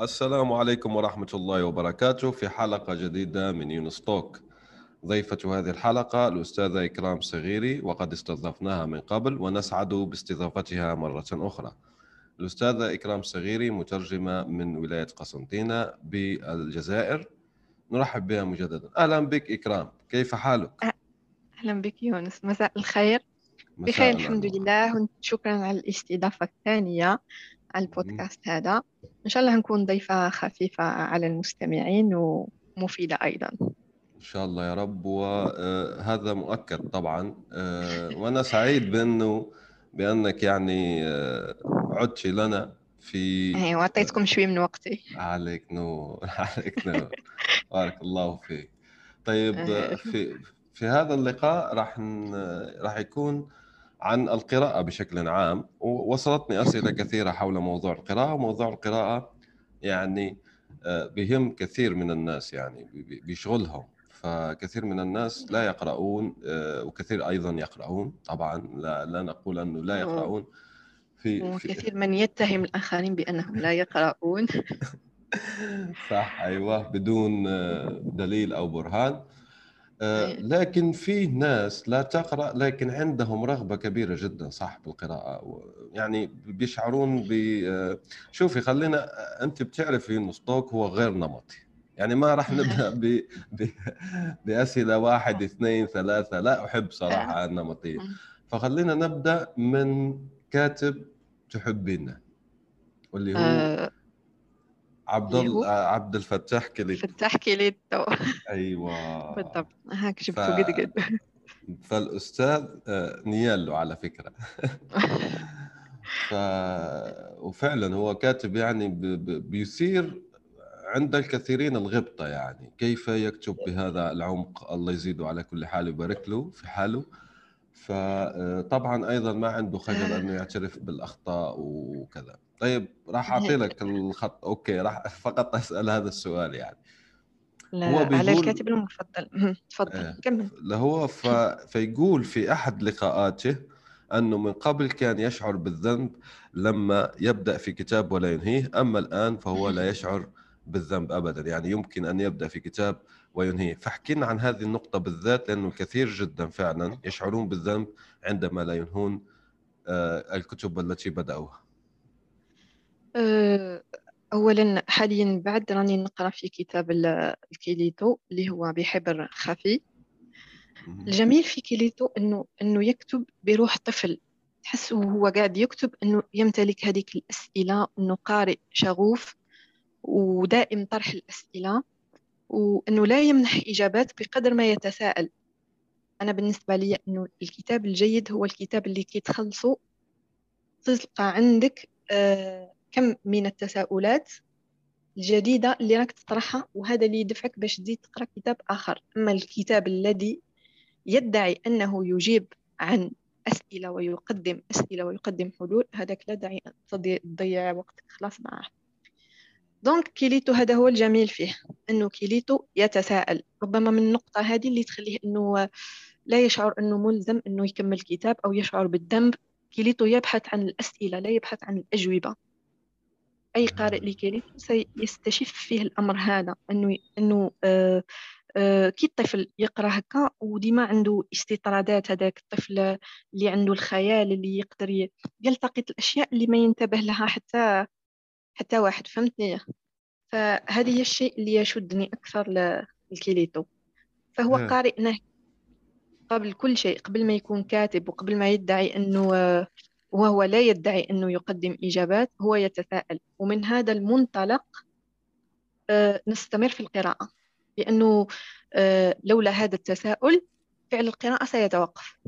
السلام عليكم ورحمة الله وبركاته في حلقة جديدة من يونس توك. ضيفة هذه الحلقة الأستاذة إكرام صغيري وقد استضفناها من قبل ونسعد باستضافتها مرة أخرى. الأستاذة إكرام صغيري مترجمة من ولاية قسنطينة بالجزائر. نرحب بها مجددا. أهلا بك إكرام. كيف حالك؟ أهلا بك يونس. مساء الخير. بخير الحمد لله. وشكرا على الاستضافة الثانية على البودكاست هذا. إن شاء الله نكون ضيفة خفيفة على المستمعين ومفيدة أيضا. إن شاء الله يا رب وهذا مؤكد طبعا. آه، وأنا سعيد بأنه بأنك يعني آه، عدت لنا في إيه، وأعطيتكم شوي من وقتي. عليك نور عليك نور. بارك الله فيك. طيب. في في هذا اللقاء راح راح يكون عن القراءة بشكل عام ووصلتني أسئلة كثيرة حول موضوع القراءة وموضوع القراءة يعني آه، بهم كثير من الناس يعني بيشغلهم فكثير من الناس لا يقرؤون آه، وكثير أيضا يقرؤون. طبعا لا, لا نقول أنه لا يقرؤون. في, وكثير من يتهم الآخرين بأنهم لا يقرؤون. صح أيوة بدون آه، دليل أو برهان. لكن في ناس لا تقرأ لكن عندهم رغبة كبيرة جدا صح بالقراءه يعني بيشعرون ب آه، شوفي خلينا آه، أنت بتعرفي إنه ستوك هو غير نمطي. يعني ما راح نبدأ ب... ب... بأسئلة واحد اثنين ثلاثة. لا أحب صراحة النمطية. فخلينا نبدأ من كاتب تحبينه واللي هو عبد ال... عبد الفتاح كليتو فتاح كليتو أيوه. بالضبط. هاك جبته قد قد فالأستاذ آه، نيالو على فكرة. ف... وفعلا هو كاتب يعني ب... ب... بيثير عند الكثيرين الغبطة يعني. كيف يكتب بهذا العمق؟ الله يزيده على كل حال ويبارك له في حاله. فطبعا آه، أيضا ما عنده خجل أنه يعترف بالأخطاء وكذا. طيب راح اعطي لك الخط. OK راح فقط أسأل هذا السؤال يعني. لا هو بيقول... على الكاتب المفضل. تفضل آه. كمل. هو ف... فيقول في أحد لقاءاته أنه من قبل كان يشعر بالذنب لما يبدأ في كتاب ولا ينهيه أما الآن فهو لا يشعر بالذنب ابدا. يعني يمكن أن يبدأ في كتاب وينهيه. فاحكينا عن هذه النقطة بالذات لأنه كثير جدا فعلا يشعرون بالذنب عندما لا ينهون آه، الكتب التي بدأوها. آه، أولا حاليا بعد راني نقرأ في كتاب الكيليتو اللي هو بحبر خفي. الجميل في كيليتو أنه أنه يكتب بروح طفل. تحس وهو قاعد يكتب أنه يمتلك هذيك الأسئلة أنه قارئ شغوف ودائم طرح الأسئلة وأنه لا يمنح إجابات بقدر ما يتساءل. أنا بالنسبة لي أنه الكتاب الجيد هو الكتاب اللي كي تخلصه تلقى عندك آه كم من التساؤلات الجديدة اللي راك تطرحها؟ وهذا اللي يدفعك باش تزيد تقرأ كتاب آخر. أما الكتاب الذي يدعي أنه يجيب عن أسئلة ويقدم أسئلة ويقدم حلول هذاك لا داعي تضيع وقتك خلاص معه donc كيليتو هذا هو الجميل فيه أنه كيليتو يتساءل. ربما من النقطة هذه اللي تخليه أنه لا يشعر أنه ملزم أنه يكمل كتاب أو يشعر بالذنب كيليتو يبحث عن الأسئلة لا يبحث عن الأجوبة. أي قارئ لكيليتو سيستشف فيه الأمر هذا أنه أنه آه آه كي الطفل يقرأ هكا وديما عنده استطرادات هذاك الطفل اللي عنده الخيال اللي يقدر يلتقط الأشياء اللي ما ينتبه لها حتى حتى واحد فهمتني فهذه هي الشيء اللي يشدني أكثر للكيليتو فهو م. قارئ قبل كل شيء قبل ما يكون كاتب وقبل ما يدعي أنه وهو لا يدعي أنه يقدم إجابات هو يتساءل. ومن هذا المنطلق آه، نستمر في القراءة لأنه آه، لولا هذا التساؤل فعل القراءة سيتوقف.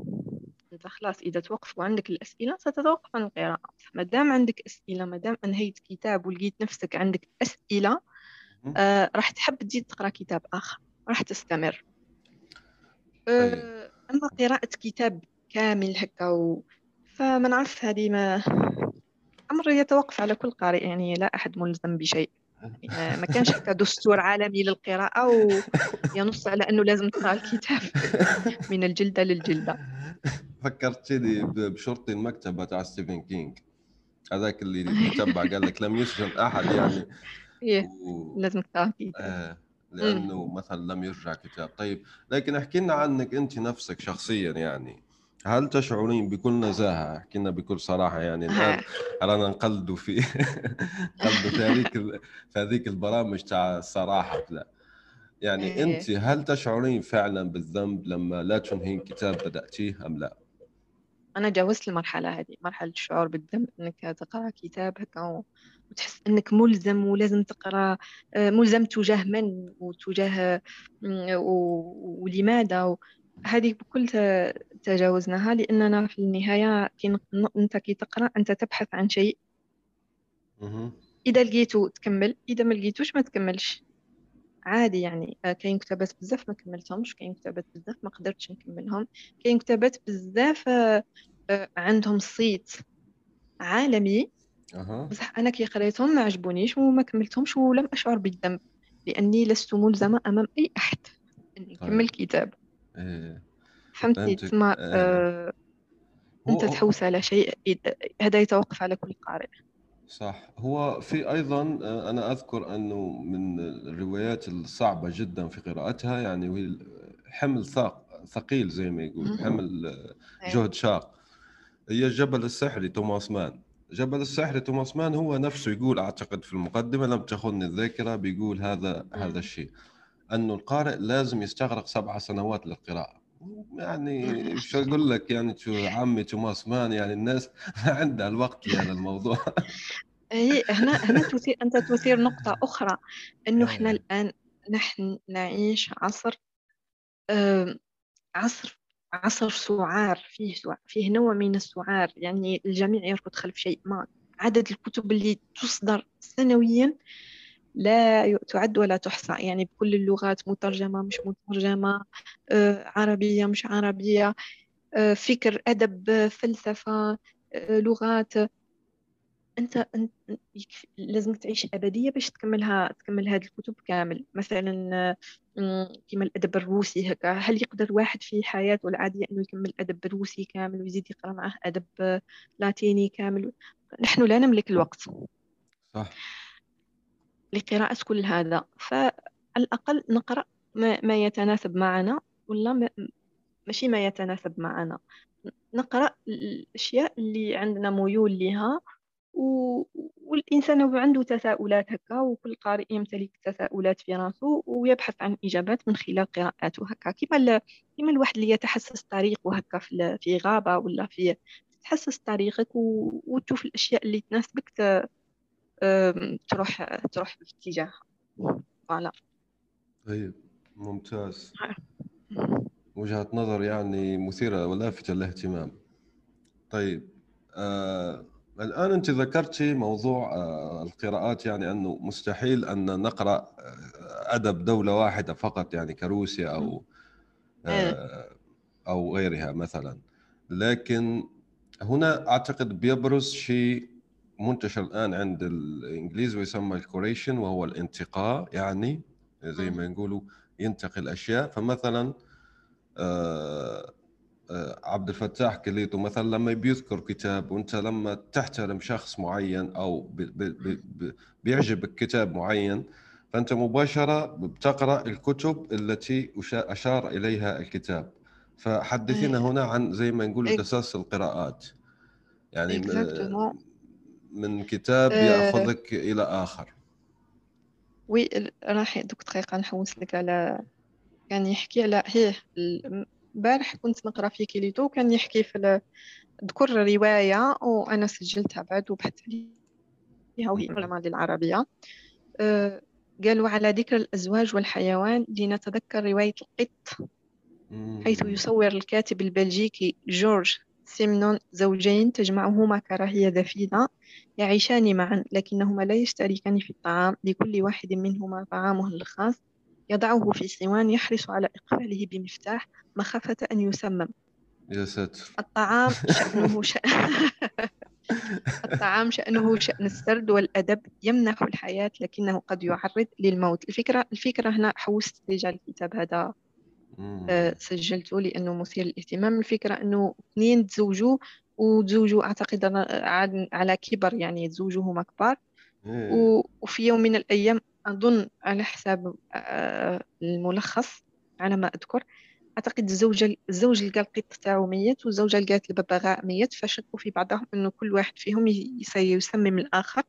أنت خلاص إذا توقف وعندك الأسئلة ستتوقف عن القراءة. ما دام عندك أسئلة ما دام أنهيت كتاب ولقيت نفسك عندك أسئلة آه راح تحب تزيد تقرأ كتاب آخر. راح تستمر. آه أما قراءة كتاب كامل هكا و... فما نعرف هذه ما أمر يتوقف على كل قارئ يعني لا أحد ملزم بشيء. يعني ما كانش هكا دستور عالمي للقراءة وينص على أنه لازم تقرأ الكتاب من الجلدة للجلدة. فكرتني بشرطي المكتبة تاع ستيفن كينج هذاك اللي تبع قال لك لم يسجن أحد يعني. إيه و... لازم تقرأ آه لأنه مثلا لم يرجع كتاب. طيب لكن احكي لنا عنك أنت نفسك شخصيا يعني. هل تشعرين بكل نزاهة؟ أحكي لنا بكل صراحة يعني الآن رانا نقلدوا في نقلدوا في هذيك في هذيك البرامج تاع الصراحة. لا. يعني إيه. أنت هل تشعرين فعلا بالذنب لما لا تنهين كتاب بدأتيه أم لا؟ أنا جاوزت المرحلة هذه مرحلة الشعور بالذنب أنك تقرأ كتاب هكا وتحس أنك ملزم ولازم تقرأ آه، ملزم تجاه من؟ وتجاه ولماذا؟ هذه بكل تجاوزناها لأننا في النهاية كي أنت كي تقرأ أنت تبحث عن شيء. إذا لقيته تكمل إذا ما لقيتوش ما تكملش. عادي يعني آه، كاين كتابات بزاف ما كملتهمش كاين كتابات بزاف ما قدرتش نكملهم. كاين كتابات بزاف آه، آه، عندهم صيت عالمي. بصح أنا كي قريتهم ما عجبونيش وما كملتهمش ولم أشعر بالذنب لأني لست ملزمة أمام أي أحد إني طيب. نكمل كتاب. إيه. فهمتني تسمى إيه. أنت تحوس على شيء هذا يتوقف على كل قارئ صح هو في أيضا آه، أنا أذكر أنه من الروايات الصعبة جدا في قراءتها يعني وهي حمل ثاق ثقيل زي ما يقول حمل آه، أيوة. جهد شاق هي الجبل السحري توماس مان جبل السحري توماس مان هو نفسه يقول أعتقد في المقدمة لم تخني الذاكرة بيقول هذا هذا الشيء أنه القارئ لازم يستغرق سبع سنوات للقراءة. يعني شو أقول لك يعني شو عمي توماس مان يعني الناس ما عندها الوقت لهذا الموضوع. هي هنا هنا تثير أنت تثير نقطة أخرى إنه إحنا أيوة. الآن نحن نعيش عصر عصر عصر سعار فيه فيه نوع من السعار. يعني الجميع يركض خلف شيء. ما عدد الكتب اللي تصدر سنويا لا تعد ولا تحصى يعني بكل اللغات مترجمة مش مترجمة آه، عربية مش عربية آه، فكر أدب فلسفة آه، لغات. أنت انت لازم تعيش أبدية باش تكملها تكمل هذه الكتب كامل. مثلا كما الأدب الروسي هكا. هل يقدر واحد في حياته العاديه أنه يكمل الادب الروسي كامل ويزيد يقرأ معه أدب لاتيني كامل؟ نحن لا نملك الوقت. صح. لقراءة كل هذا. فعلى الأقل نقرأ ما, يتناسب معنا ولا ما ماشي ما يتناسب معنا. نقرأ الأشياء اللي عندنا ميول لها و... والإنسان عنده تساؤلات هكا وكل قارئ يمتلك تساؤلات في راسه ويبحث عن إجابات من خلال قراءاته هكا. كما ال... كما الواحد اللي يتحسس طريقه هكا في, في غابة ولا في تحسس طريقك و... وتشوف الأشياء اللي تناسبك ت... تروح تروح في اتجاه فوالا طيب ممتاز. وجهة نظر يعني مثيرة ولافتة للاهتمام. طيب آه الآن أنت ذكرتي موضوع آه القراءات يعني أنه مستحيل أن نقرأ آه، أدب دولة واحدة فقط يعني كروسيا أو آه أو غيرها مثلا. لكن هنا أعتقد بيبرز شيء منتشر الآن عند الإنجليز ويسمى ال curation وهو الانتقاء يعني زي ما نقولوا ينتقي الأشياء. فمثلا آه، آه، عبد الفتاح كليتو مثلا لما بيذكر كتاب وأنت لما تحترم شخص معين أو بيعجبك كتاب معين فأنت مباشرة بتقرأ الكتب التي أشار إليها الكتاب. فحدثينا إيه. هنا عن زي ما نقول دساس القراءات. يعني من كتاب آه. يأخذك إلى آخر. oui راح دوك دقيقة نحوس لك على كان يحكي على هيه البارح كنت نقرأ في كيليتو كان يحكي في ذكر رواية وأنا سجلتها بعد وبحثت فيها وهي بالماضي العربيه أه قالوا على ذكر الأزواج والحيوان لنتذكر رواية القط حيث يصور الكاتب البلجيكي جورج سيمنون زوجين تجمعهما كراهية دفينة يعيشان معا لكنهما لا يشتركان في الطعام. لكل واحد منهما طعامه الخاص. يضعه في صوان يحرص على إقفاله بمفتاح مخافة أن يسمم. يا ساتر. الطعام شأنه شأن الطعام شأنه شأن السرد والأدب يمنح الحياة لكنه قد يعرض للموت. الفكرة الفكرة هنا حوست رجال الكتاب هذا. سجلته لأنه مثير للاهتمام. الفكرة أنه اثنين تزوجوا وتزوجوا أعتقد على كبر يعني تزوجوا هما كبار. إيه. وفي يوم من الأيام أظن على حساب آه، الملخص على ما أذكر أعتقد الزوجة الزوج لقى القط تاعو ميت والزوجة لقات الببغاء ميت. فشكوا في بعضهم إنه كل واحد فيهم يسمم الآخر.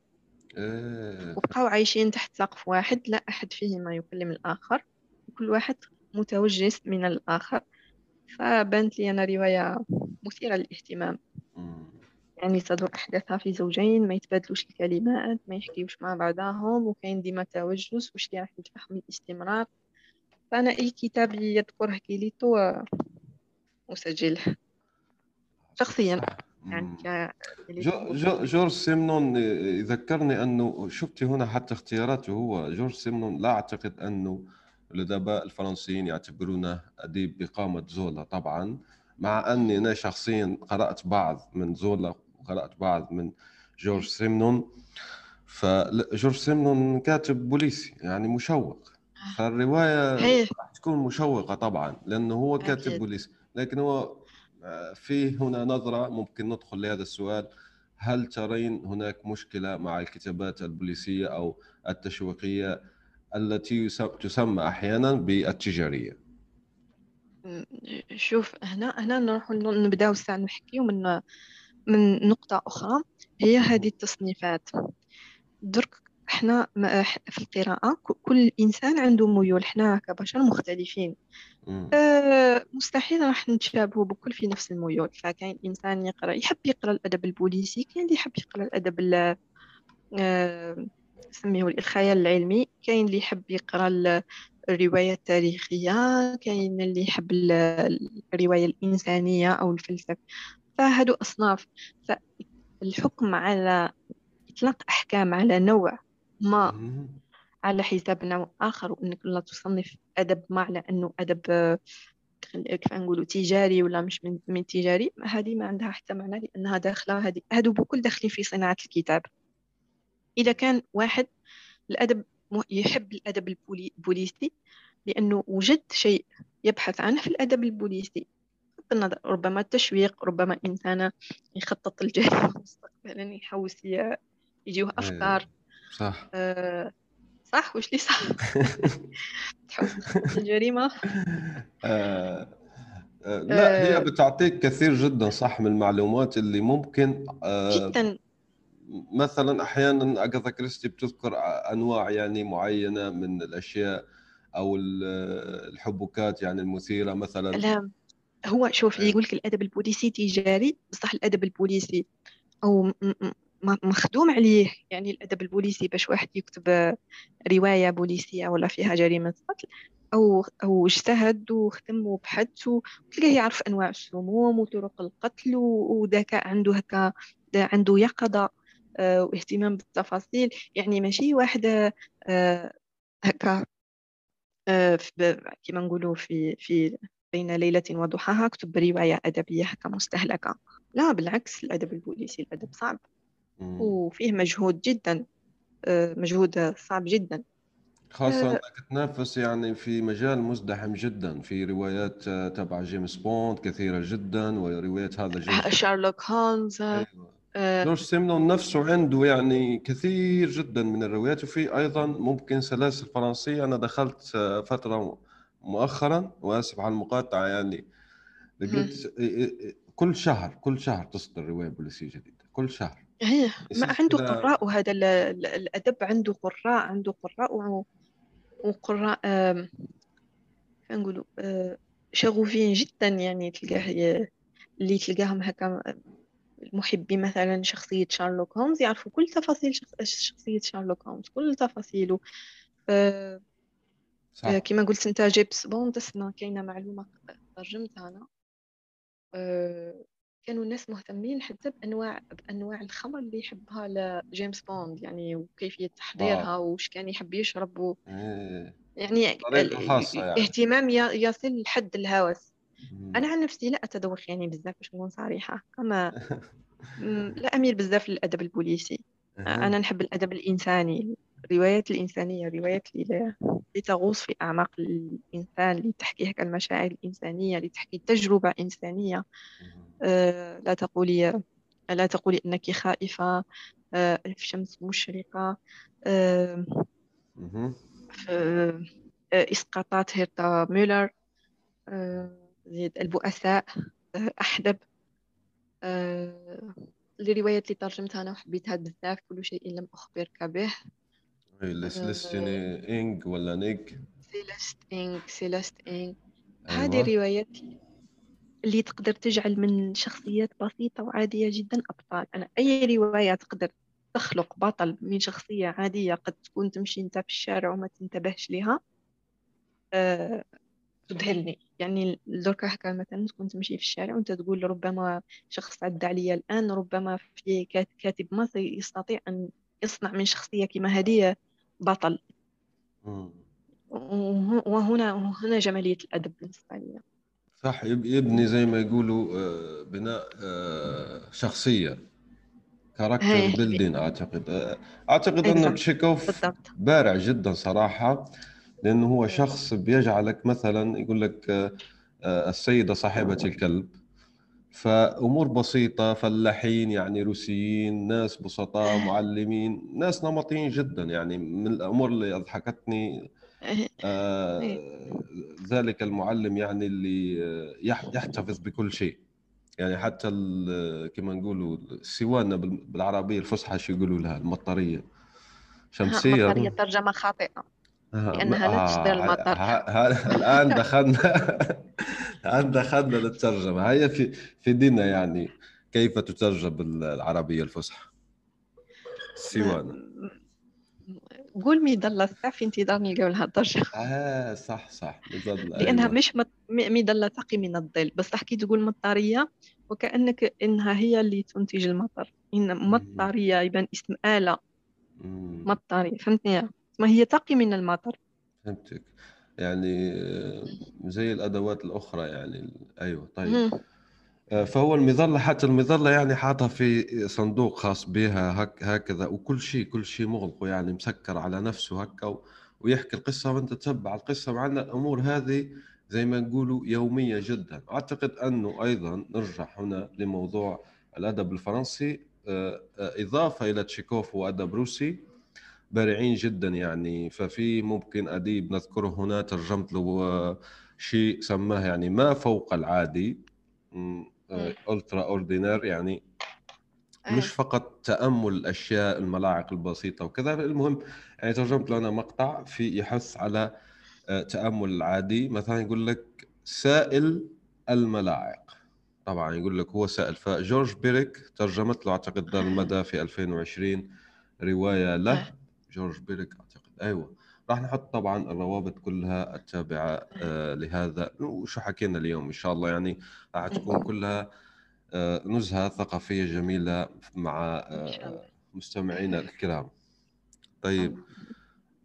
إيه. وبقاو عايشين تحت سقف واحد لا أحد فيهما يكلم الآخر. وكل واحد متوجس من الآخر. فبانت لي أنا رواية مثيرة للاهتمام. يعني تدور أحداثها في زوجين ما يتبادلوش الكلمات ما يحكيوش مع بعضهم وكاين ديما توجس واش اللي راح يتفهم الاستمرار. فأنا أي كتاب يذكره كيليتو أسجله. شخصيا. يعني جو جو جورج سيمنون يذكرني أنه شفتي هنا حتى اختياراته هو. جورج سيمنون لا أعتقد أنه الأدباء الفرنسيين يعتبرونه أديب بقامة زولا طبعا مع أني أنا شخصيا قرأت بعض من زولا وقرأت بعض من جورج سيمنون. فجورج سيمنون كاتب بوليسي يعني مشوق. فالرواية راح تكون مشوقة طبعا لأنه هو كاتب. بوليسي. لكن هو آه، في هنا نظرة ممكن ندخل لهذا السؤال. هل ترين هناك مشكلة مع الكتابات البوليسية أو التشويقية التي تسمى أحيانا بالتجارية. شوف هنا هنا نروح نبداو الساعة نحكيو من من نقطة أخرى. هي هذه التصنيفات. درك إحنا في القراءة كل إنسان عنده ميول. إحنا كبشر مختلفين. أه مستحيل راح نتشابهوا بكل في نفس الميول. فكاين إنسان يقرأ يحب يقرأ الأدب البوليسي كاين اللي يحب يقرأ الأدب أه نسميه الخيال العلمي. كاين اللي يحب يقرأ الرواية التاريخية كاين اللي يحب الرواية الإنسانية أو الفلسفة. فهادو أصناف. فالحكم على إطلاق أحكام على نوع ما على حساب نوع آخر وأنك لا تصنف أدب ما على أنه أدب كيف نقولوا تجاري ولا مش من, من تجاري. هذه ما عندها حتى معنى لأنها داخلة هذه هادو بكل داخلين في صناعة الكتاب. إذا كان واحد الأدب يحب الأدب البوليسي لأنه وجد شيء يبحث عنه في الأدب البوليسي النظر ربما التشويق ربما إنسان يخطط الجريمة مستقبلا يحوس يجيوه إيه، أفكار. صح. آه صح؟ وش لي صح؟ تحوس الجريمة. آه آه لا هي آه. بتعطيك كثير جدا صح من المعلومات اللي ممكن آه جدا. مثلا أحيانا اغاثا كريستي بتذكر أنواع يعني معينة من الأشياء أو الحبكات يعني المثيرة مثلا. لا هو شوف يقول لك الأدب البوليسي تجاري بصح الأدب البوليسي أو مخدوم عليه. يعني الأدب البوليسي باش واحد يكتب رواية بوليسية ولا فيها جريمة قتل أو أو اجتهد وخدم وبحث وتلقاه يعرف أنواع السموم وطرق القتل وذكاء عنده هكا عنده يقظة. واهتمام بالتفاصيل. يعني ماشي واحدة آه، هكا آه، كما نقولوا في في بين ليلة وضحاها كتب رواية أدبية هكا مستهلكة. لا بالعكس الأدب البوليسي الأدب صعب. وفيه مجهود جدا مجهود صعب جدا. خاصة انك تنافس يعني في مجال مزدحم جدا في روايات تبع جيمس بوند كثيرة جدا وروايات هذا جيمس شارلوك هولمز. أيوة. جورج آه، سيمنون نفسه عنده يعني كثير جدا من الروايات وفي أيضا ممكن سلاسل فرنسية. أنا دخلت آه، فترة مؤخرا وأسف على المقاطعة يعني لقيت كل شهر كل شهر تصدر رواية بوليسية جديدة كل شهر. هي ما عنده قراء وهذا الأدب عنده قراء عنده قراء وقراء نقولوا آه، شغوفين جدا يعني تلقاه اللي تلقاهم هكا محبي مثلا شخصية شارلوك هولمز يعرفوا كل تفاصيل شخصية شارلوك هولمز كل تفاصيله صح. كما قلت أنت جيمس بوند اسمع كاينة معلومة ترجمتها أنا آه، كانوا الناس مهتمين حتى بأنواع بأنواع الخمر اللي يحبها لجيمس بوند يعني وكيفية تحضيرها وش كان يحب يشرب و... إيه. يعني يعني. اهتمام يصل لحد الهوس أنا عن نفسي لا أتذوق يعني بزاف باش نكون صريحة أما م، لا أميل بزاف للأدب البوليسي. أها. أنا نحب الأدب الإنساني الروايات الإنسانية الروايات اللي تغوص في أعماق الإنسان اللي تحكي هكا المشاعر الإنسانية اللي تحكي تجربة إنسانية. آه، لا تقولي لا تقولي أنك خائفة. آه، ألف شمس مشرقة. آه، آه، إسقاطات هيرتا ميلر زيد البؤساء آه، أحدب آه، الروايات اللي ترجمتها أنا وحبيتها بزاف كل شيء لم أخبرك به. إيه، لسلستيني إنج ولا نيك سيلست إنك سيلست إنك أيوة. هذه الروايات اللي تقدر تجعل من شخصيات بسيطة وعادية جدا أبطال. أنا أي رواية تقدر تخلق بطل من شخصية عادية قد تكون تمشي أنت في الشارع وما تنتبهش لها تذهلني. يعني دركا هكا مثلا تكون تمشي في الشارع وأنت تقول ربما شخص عدى عليا الآن ربما في كات- كاتب ما يستطيع أن يصنع من شخصية كما هذه بطل. وهنا وهنا جمالية الأدب بالنسبة لي. صح يب- يبني زي ما يقولوا آه، بناء آه، شخصية. كاركتر. بيلدين أعتقد. آه، أعتقد أن Exact. تشيكوف بارع جدا صراحة. لأنه هو شخص بيجعلك مثلا يقول لك آه، آه، السيدة صاحبة الكلب. فأمور بسيطة فلاحين يعني روسيين ناس بسطاء معلمين ناس نمطيين جدا. يعني من الأمور اللي أضحكتني آه، ذلك المعلم يعني اللي آه، يح- يحتفظ بكل شيء. يعني حتى كما نقولوا السوانة بال- بالعربية الفصحى شو يقولوا لها؟ المطرية. شمسية. مطرية ترجمة خاطئة. آه، لأنها لا تشبه المطر. ه- ه- الآن دخلنا الآن دخلنا للترجمة. هي في في ديننا يعني كيف تترجم بالعربية الفصحى؟ السوانة قول الساعة في انتظار نلقاو لها الترجمة آه صح صح. أيوة. مش مط- م- مظلة تقي من الظل. بصح كي تقول مطرية وكأنك إنها هي اللي تنتج المطر. إن مطرية يبان اسم آلة. مطرية فهمتني؟ ما هي تقي من المطر. فهمتك. يعني آه، زي الأدوات الأخرى يعني. أيوه طيب. آه، فهو المظلة حتى المظلة يعني حاطها في صندوق خاص بها هك هكذا. وكل شيء كل شيء مغلق يعني مسكر على نفسه هكا ويحكي القصة وأنت تتبع القصة مع أن الأمور هذه زي ما نقولوا يومية جدا. أعتقد أنه أيضا نرجع هنا لموضوع الأدب الفرنسي. آه، إضافة إلى تشيكوف وأدب روسي. بارعين جدا يعني. ففي ممكن أديب نذكره هنا ترجمت له آه، شيء سماه يعني ما فوق العادي ultra ordinaire يعني مش فقط تأمل الأشياء الملاعق البسيطة وكذا. المهم يعني ترجمت له أنا مقطع في يحث على آه، تأمل العادي. مثلا يقول لك سائل الملاعق. طبعا يقول لك هو سائل. فجورج بيريك ترجمت له أعتقد دار المدى في 2020 رواية له. آه. جورج بيريك أعتقد. أيوه. راح نحط طبعا الروابط كلها التابعة آه، لهذا. وشو حكينا اليوم؟ إن شاء الله يعني راح تكون كلها آه، نزهة ثقافية جميلة مع آه،. مستمعينا الكرام. طيب.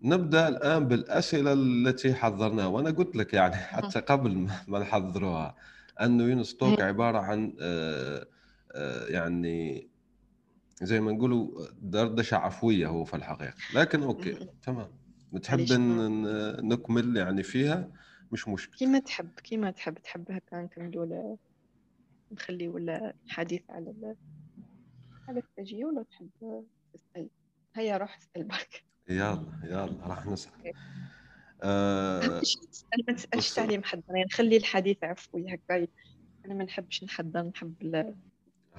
نبدأ الآن بالأسئلة التي حضرناها. وأنا قلت لك يعني حتى قبل ما- نحضروها انه يونس توك عبارة عن يعني زي ما نقولوا دردشه عفويه هو في الحقيقة. لكن أوكي تمام. ن- نكمل يعني فيها؟ مش مشكل كيما تحب كيما تحب تحب هكا نكملوا ل- نخليو الحديث على ال... على التجيه ولا تحب تسأل. هيا روح اسأل برك. يلا يلا راح نسأل. تسأل ما تسألش بص. تعليم محضرين خلي الحديث عفوي هكا. أنا ما نحبش نحضر نحب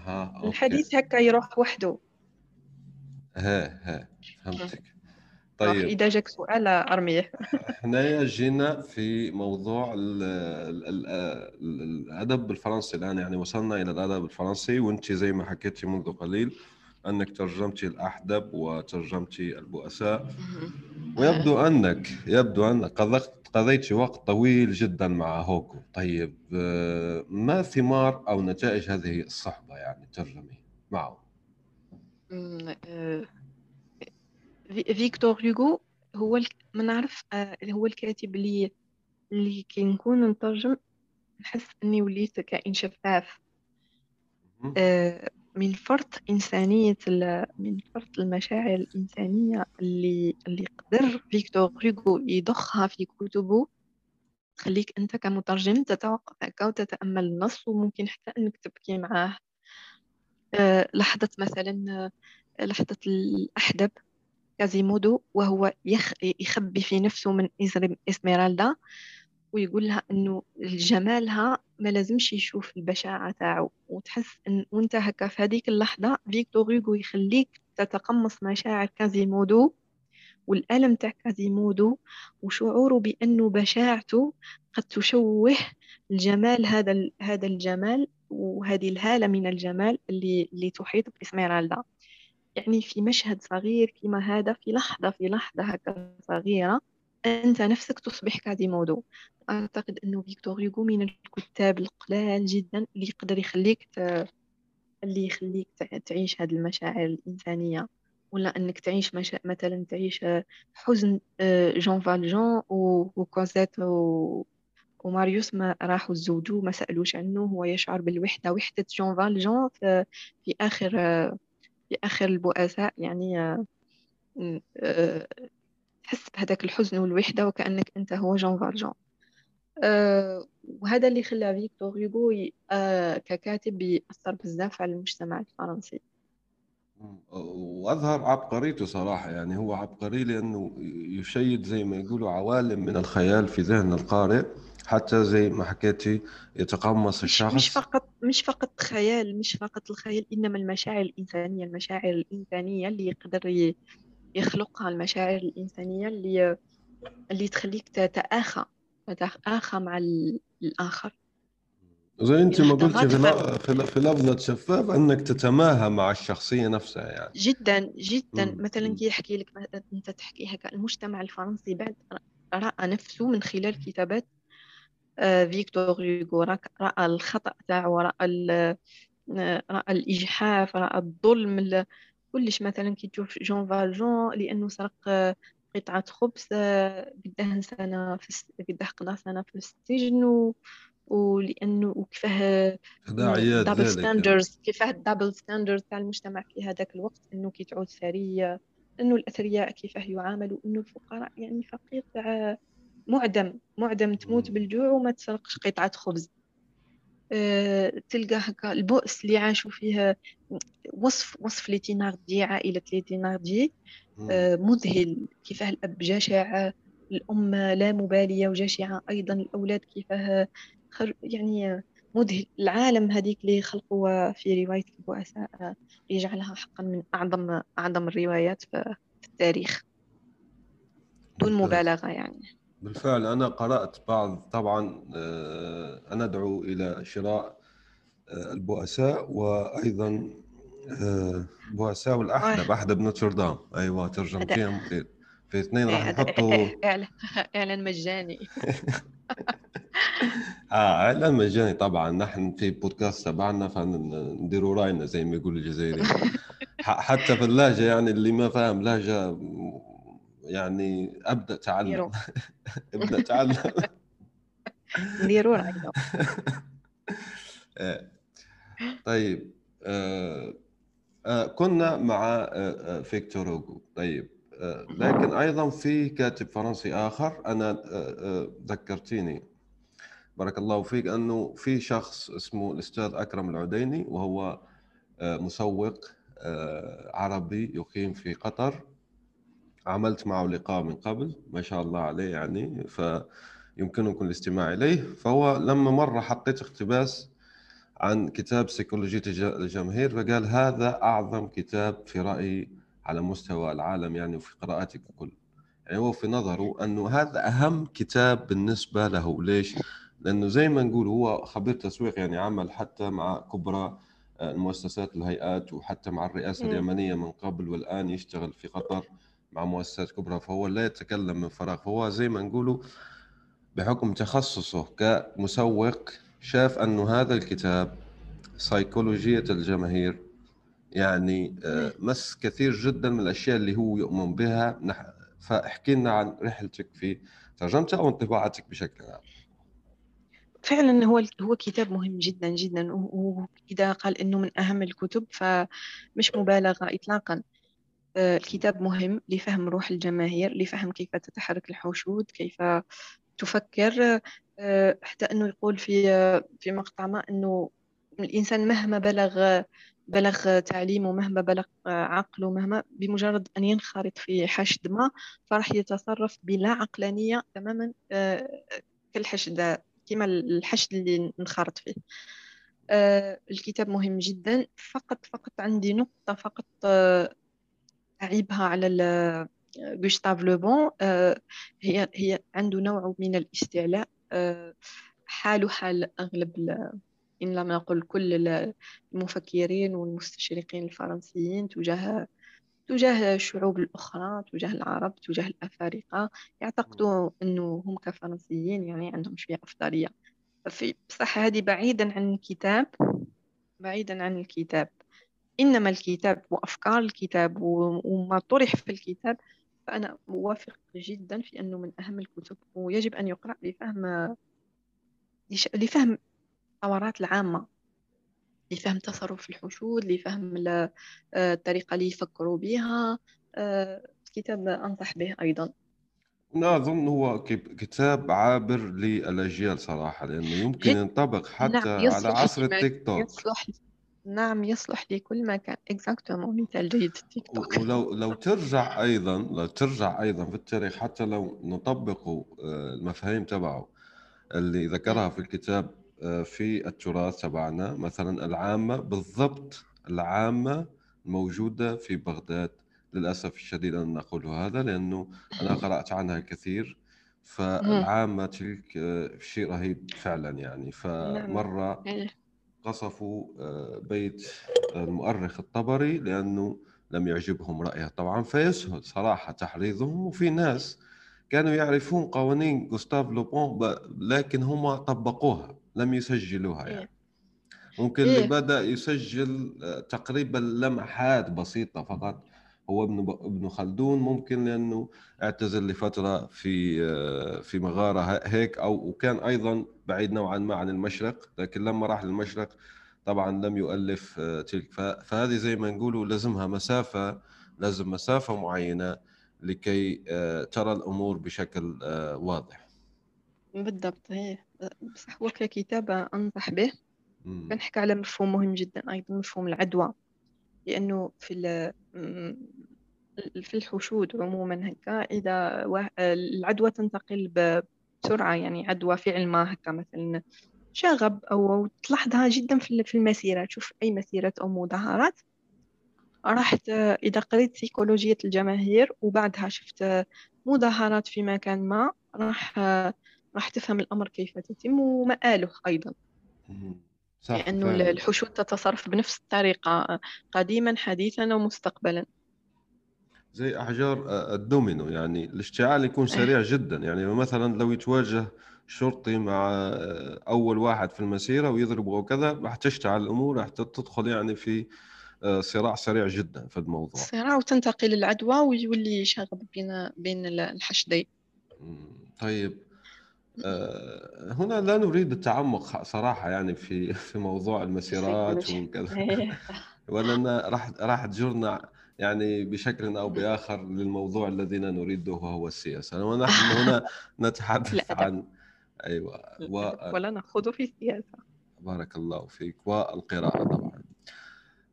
ها أوكي. الحديث هكا يروح وحده. ها ها فهمتك. طيب. طيب. إذا جاك سؤال أرميه. حنايا جينا في موضوع ال ال ال ال الأدب الفرنسي الآن. يعني وصلنا إلى الأدب الفرنسي وأنت زي ما حكيتي منذ قليل أنك ترجمتي الأحدب وترجمتي البؤساء. ويبدو أنك يبدو أنك قد قضيت وقت طويل جدا مع هوغو. طيب آه، ما ثمار أو نتائج هذه الصحبة يعني؟ ترجمي معه. آه، فيكتور هوغو هو ما نعرف آه، هو الكاتب اللي اللي كي نكون نترجم نحس إني وليت كائن شفاف. من فرط إنسانية من فرط المشاعر الإنسانية اللي اللي قدر فيكتور هوغو يضخها في كتبه تخليك أنت كمترجم تتوقف هكا وتتأمل النص وممكن حتى أنك تبكي معاه. أه لحظة مثلا لحظة الأحدب كازيمودو وهو يخ يخبي في نفسه من إسميرالدا. ويقول لها إنه جمالها ما لازمش يشوف البشاعة تاعو وتحس إن وأنت هكا في هذيك اللحظة فيكتور هوغو يخليك تتقمص مشاعر كازيمودو والألم تاع كازيمودو وشعوره بأنه بشاعته قد تشوه الجمال هذا هذا الجمال وهذه الهالة من الجمال اللي اللي تحيط بإسميرالدا. يعني في مشهد صغير كما هذا في لحظة في لحظة هكا صغيرة أنت نفسك تصبح كازيمودو أعتقد أنه فيكتور هوغو من الكتاب القلال جدا اللي يقدر يخليك ت... اللي يخليك تعيش هذه المشاعر الإنسانية. ولا أنك تعيش مشا... مثلا تعيش حزن آه، جون فالجون وكوزيت و... وماريوس ما راحوا الزوجو ما سألوش عنه. هو يشعر بالوحدة وحدة جون فالجون في, في آخر في آخر البؤساء. يعني آه، تحس بهذاك الحزن والوحدة وكأنك أنت هو جون فالجون. أه وهذا اللي خلى فيكتور هوغو أه ككاتب يأثر بزاف على المجتمع الفرنسي. وأظهر عبقريته صراحة يعني هو عبقري لأنه يشيد زي ما يقولوا عوالم من الخيال في ذهن القارئ حتى زي ما حكيتي يتقمص الشخص. مش فقط مش فقط خيال مش فقط الخيال إنما المشاعر الإنسانية المشاعر الإنسانية اللي يقدر يخلقها المشاعر الإنسانية اللي اللي تخليك تتآخى تتآخى مع الآخر. زي أنت ما قلتي في, في لفظة شفاف أنك تتماهى مع الشخصية نفسها يعني. جدا جدا. مم. مثلا كي يحكي لك أنت تحكي هكا المجتمع الفرنسي بعد رأى نفسه من خلال كتابات آه، فيكتور هوغو رأى الخطأ تاعو رأى رأى الإجحاف رأى الظلم كلش مثلا كي تشوف جون فالجون لأنه سرق قطعة خبز قداه سنة في قداه قضى سنة في السجن و... ولأنه وكيفاه double standards كيفاه ال double standards تاع المجتمع في هذاك الوقت إنه كي تعود ثرية إنه الأثرياء كيفاه يعاملوا إنه الفقراء يعني فقير تاع معدم معدم تموت بالجوع وما تسرقش قطعة خبز. تلقى هكا البؤس اللي عاشوا فيه وصف وصف لي عائلة لي آه، مذهل كيفاه الأب جشع الأم لا مبالية وجشعة أيضا الأولاد كيفاه يعني مذهل. العالم هذيك اللي خلقوا في رواية البؤساء يجعلها حقا من أعظم أعظم الروايات في التاريخ. دون مبالغة يعني. بالفعل أنا قرأت بعض طبعا آه، أنا أدعو إلى شراء آه، البؤساء وأيضا بؤساء والاحدب احدب نوتردام. أيوه ترجمتين في في اثنين راح نحطوا إعلان مجاني. آه إعلان مجاني طبعا. نحن في بودكاست تبعنا فنديروا رأينا زي ما يقول الجزائري. حتى في اللهجة يعني اللي ما فاهم لهجة يعني أبدأ تعلم. ابدأ تعلم. راينا آه. طيب آه آه، كنا مع آه، فيكتور هوغو. طيب لكن أيضا في كاتب فرنسي آخر. أنا ذكرتيني. بارك الله فيك أنه في شخص اسمه الأستاذ أكرم العديني وهو مسوق عربي يقيم في قطر. عملت معه لقاء من قبل ما شاء الله عليه يعني فيمكنكم الاستماع إليه فهو لما مرة حطيت اقتباس عن كتاب سيكولوجية الجماهير فقال هذا أعظم كتاب في رأيي على مستوى العالم يعني وفي قراءاتي ككل يعني هو في نظره أنه هذا أهم كتاب بالنسبة له ليش؟ لأنه زي ما نقول هو خبير تسويق يعني عمل حتى مع كبرى آه، المؤسسات الهيئات وحتى مع الرئاسة. اليمنية من قبل والآن يشتغل في قطر مع مؤسسات كبرى فهو لا يتكلم من فراغ. فهو زي ما نقولوا بحكم تخصصه كمسوق شاف أنه هذا الكتاب سيكولوجية الجماهير يعني آه، مس كثير جدا من الأشياء اللي هو يؤمن بها. فاحكي لنا عن رحلتك في ترجمتها أو انطباعاتك بشكل عام. فعلا هو هو كتاب مهم جدا جدا وإذا قال إنه من أهم الكتب فمش مبالغة إطلاقا. آه، الكتاب مهم لفهم روح الجماهير لفهم كيف تتحرك الحشود كيف تفكر. آه، حتى أنه يقول في في مقطع ما أنه الإنسان مهما بلغ بلغ تعليمه مهما بلغ عقله مهما بمجرد أن ينخرط في حشد ما فراح يتصرف بلا عقلانية تماما آه، كالحشد كما الحشد اللي نخرط فيه. آه، الكتاب مهم جدا. فقط فقط عندي نقطة فقط آه، أعيبها على جوستاف لوبون هي هي عنده نوع من الاستعلاء. حاله حال أغلب إن لم نقل كل المفكرين والمستشرقين الفرنسيين تجاه تجاه الشعوب الأخرى تجاه العرب تجاه الأفارقة. يعتقدوا أنه هم كفرنسيين يعني عندهم شوية أفضلية. في بصح هذه بعيدا عن الكتاب بعيدا عن الكتاب. إنما الكتاب وأفكار الكتاب وما طرح في الكتاب فأنا موافق جدا في أنه من أهم الكتب ويجب أن يقرأ لفهم لفهم الثورات العامة لفهم تصرف الحشود لفهم آه، الطريقة اللي يفكروا بها الكتاب آه، أنصح به أيضا. أنا أظن هو كتاب عابر للأجيال صراحة لأنه يمكن ينطبق حتى نعم على عصر التيك توك. يصلح نعم يصلح لكل مكان exactement مثال جيد. التيك توك ولو لو ترجع أيضا لو ترجع أيضا في التاريخ حتى لو نطبقوا آه، المفاهيم تبعه اللي ذكرها في الكتاب في التراث تبعنا مثلا العامة بالضبط العامة موجودة في بغداد. للأسف الشديد أن نقول هذا لأنه أنا قرأت عنها الكثير فالعامة تلك آه، شيء رهيب فعلا يعني. نعم. قصفوا آه، بيت المؤرخ الطبري لأنه لم يعجبهم رأيه طبعا فيسهل صراحة تحريضهم وفي ناس كانوا يعرفون قوانين جوستاف لوبون لكن هم طبقوها لم يسجلوها يعني إيه. ممكن إيه. بدأ يسجل آه، تقريبا لمحات بسيطة فقط هو ابن ابن خلدون ممكن لأنه اعتزل لفترة في آه، في مغارة هيك أو وكان أيضا بعيد نوعا ما عن المشرق لكن لما راح للمشرق طبعا لم يؤلف آه، تلك. فهذه زي ما نقولوا لازمها مسافة لازم مسافة معينة لكي ترى الأمور بشكل واضح. بالضبط إيه بصح هو ككتابة أنصح به. بنحكي على مفهوم مهم جدا أيضا مفهوم العدوى. لأنه في في الحشود عموما هكا إذا العدوى تنتقل بسرعة يعني عدوى فعل ما هكا مثلا شغب أو تلاحظها جدا في المسيرة. تشوف أي مسيرة أو مظاهرات راح إذا قريت سيكولوجية الجماهير وبعدها شفت مظاهرات في مكان ما راح راح تفهم الأمر كيف تتم ومآله أيضا. صح لأنه. الحشود تتصرف بنفس الطريقة قديما حديثا ومستقبلا زي أحجار آه، الدومينو. يعني الاشتعال يكون إيه. سريع جدا. يعني مثلا لو يتواجه شرطي مع آه، أول واحد في المسيرة ويضربه وكذا راح تشتعل الأمور راح تدخل يعني في آه، صراع سريع جدا في الموضوع. صراع وتنتقل العدوى ويولي شغب بين بين الحشدين. طيب هنا لا نريد التعمق صراحة يعني في في موضوع المسيرات وكذا. إيه. ولنا راح راح تجرنا يعني بشكل أو بآخر للموضوع الذي نريده وهو السياسة. ونحن هنا نتحدث عن أيوه و... ولا نخوض في السياسة. بارك الله فيك والقراءة طبعا.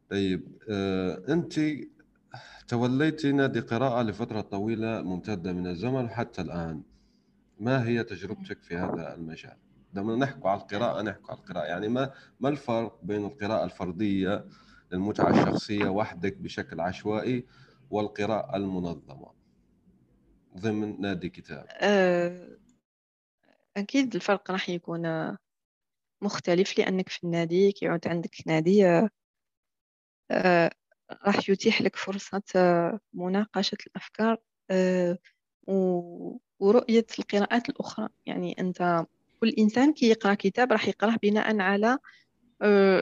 طيب آه، أنت توليت نادي قراءه لفترة طويلة ممتدة من الزمن حتى الآن. ما هي تجربتك في هذا المجال؟ لما نحكي على القراءة نحكي على القراءة. يعني ما ما الفرق بين القراءة الفردية للمتعة الشخصية وحدك بشكل عشوائي والقراءة المنظمة ضمن نادي كتاب؟ آه، أكيد الفرق راح يكون مختلف لأنك في النادي كيعود عندك نادي آه، راح يتيح لك فرصة مناقشة الأفكار ورؤية القراءات الأخرى يعني أنت كل إنسان كي يقرأ كتاب راح يقرأه بناء على آه،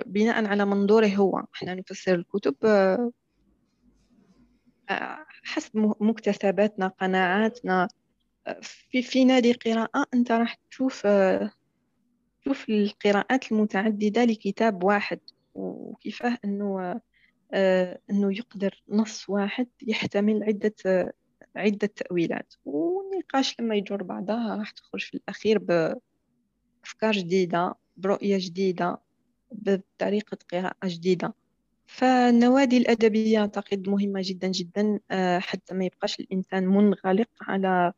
بناء على منظوره هو. إحنا نفسر الكتب آه، حسب مكتسباتنا قناعاتنا. في في نادي قراءة أنت راح تشوف تشوف القراءات المتعددة لكتاب واحد وكيفاه أنه أنه يقدر نص واحد يحتمل عدة عدة تأويلات. والنقاش لما يجر بعدها راح تخرج في الأخير بأفكار جديدة برؤية جديدة. بطريقة قراءة جديدة. فالنوادي الأدبية أعتقد مهمة جدا جدا آه، حتى ما يبقاش الإنسان منغلق على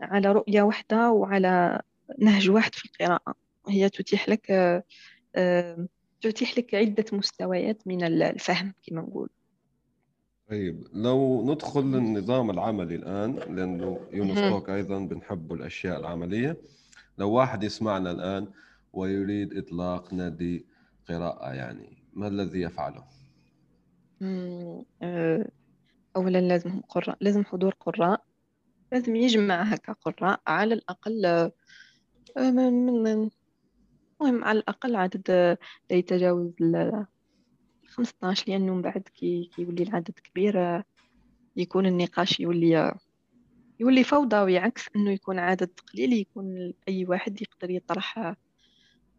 على رؤية واحدة وعلى نهج واحد في القراءة. هي تتيح لك آه، تتيح لك عدة مستويات من الفهم كما نقول. طيب لو ندخل للنظام العملي الآن لأنه يونس توك أيضا بنحب الأشياء العملية. لو واحد يسمعنا الآن ويريد إطلاق نادي قراءة يعني ما الذي يفعله؟ آه، أولا لازم قراء لازم حضور قراء لازم يجمع هكا قراء على الأقل آه، من المهم على الأقل عدد لا يتجاوز ال 15 لأنه من بعد كي يولي العدد كبير آه، يكون النقاش يولي يولي فوضوي عكس إنه يكون عدد قليل يكون أي واحد يقدر يطرح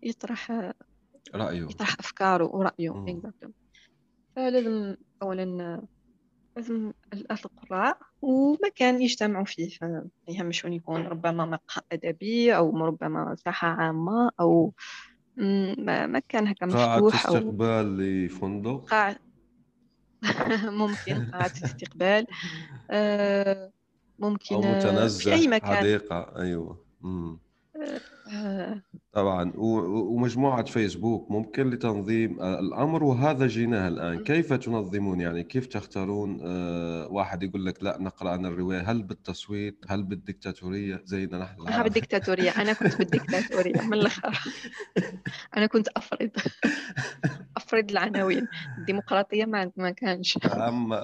يطرح رأيه. يطرح أفكاره ورأيه فلازم أولا لازم الأهل القراء ومكان يجتمعوا فيه يهم شلون يكون ربما مقهى أدبي أو ربما ساحة عامة أو مكان هكا مفتوح قاعة استقبال لفندق قاعة ممكن قاعة استقبال. آه، ممكن أو متنزه في أي مكان. حديقة. أيوة. مم. طبعا. ومجموعة فيسبوك ممكن لتنظيم الأمر وهذا جيناه الآن. كيف تنظمون؟ يعني كيف تختارون آه، واحد يقول لك لا نقرأ عن الرواية؟ هل بالتصويت؟ هل بالديكتاتورية زينا نحن ها بالديكتاتورية أنا كنت بالديكتاتورية من الآخر. أنا كنت أفرض. أفرض العناوين. الديمقراطية ما ما كانش.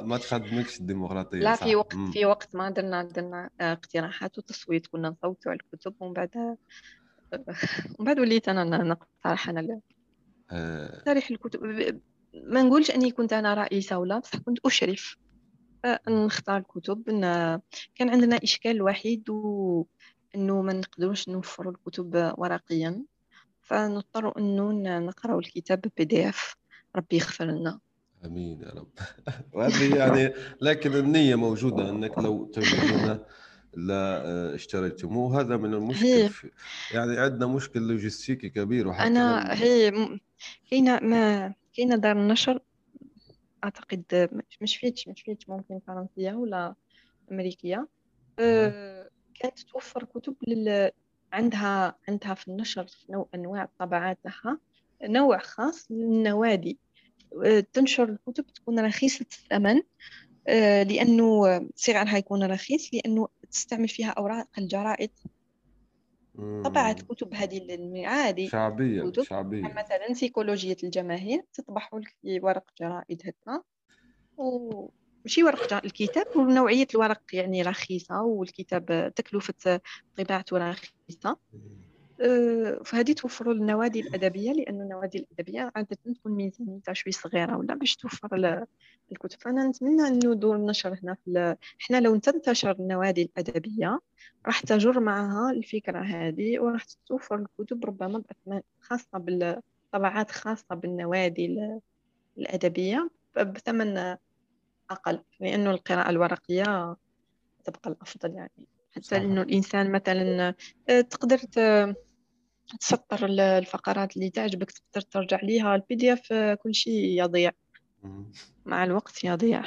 ما تخدمكش الديمقراطية لا في وقت في وقت ما درنا درنا اقتراحات وتصويت. كنا نصوتوا على الكتب ومن بعد ومن بعد وليت أنا صراحة أنا آه. تاريخ الكتب. ما نقولش أني كنت أنا رئيسة ولا بصح كنت أشرف نختار الكتب. كان عندنا إشكال وحيد و انه ما نقدروش نوفروا الكتب ورقيا. فنضطر أنه نقراو الكتاب بي دي إف. ربي يغفر لنا. آمين يا رب. وهذه يعني لكن النية موجودة أنك لو تجدون لا آه، اشتريتموه. هذا من المشكل. يعني عندنا مشكل لوجستيكي كبير وحتى أنا هي كاينة ما كاينة دار النشر. أعتقد مش فيتش مش فيتش ممكن فرنسية ولا أمريكية. أه كانت توفر كتب لل عندها عندها في النشر نوع أنواع الطبعات تاعها نوع خاص للنوادي. أه، تنشر الكتب تكون رخيصة الثمن أه، لأنه سعرها يكون رخيص لأنه تستعمل فيها أوراق الجرائد طبعت كتب هذه عادي. شعبية كتب. شعبية مثلا سيكولوجية الجماهير تطبح لك ورق جرائد هكا ماشي ورق الكتاب ونوعية الورق يعني رخيصة والكتاب تكلفة طباعته رخيصة آه، فهذه توفروا النوادي الأدبية لأن النوادي الأدبية عادة تكون ميزانيتها شوي صغيرة ولا باش توفر الكتب. فأنا نتمنى إنه دور النشر هنا في إحنا لو تنتشر النوادي الأدبية راح تجر معها الفكرة هذه وراح توفر الكتب ربما بأثمان خاصة بالطبعات خاصة بالنوادي الأدبية بثمن أقل لأنه القراءة الورقية تبقى الأفضل يعني. حتى إنه الإنسان مثلا آه، تقدر تسطر الفقرات اللي تعجبك تقدر ترجع ليها. ال PDF كل شيء يضيع. مع الوقت يضيع.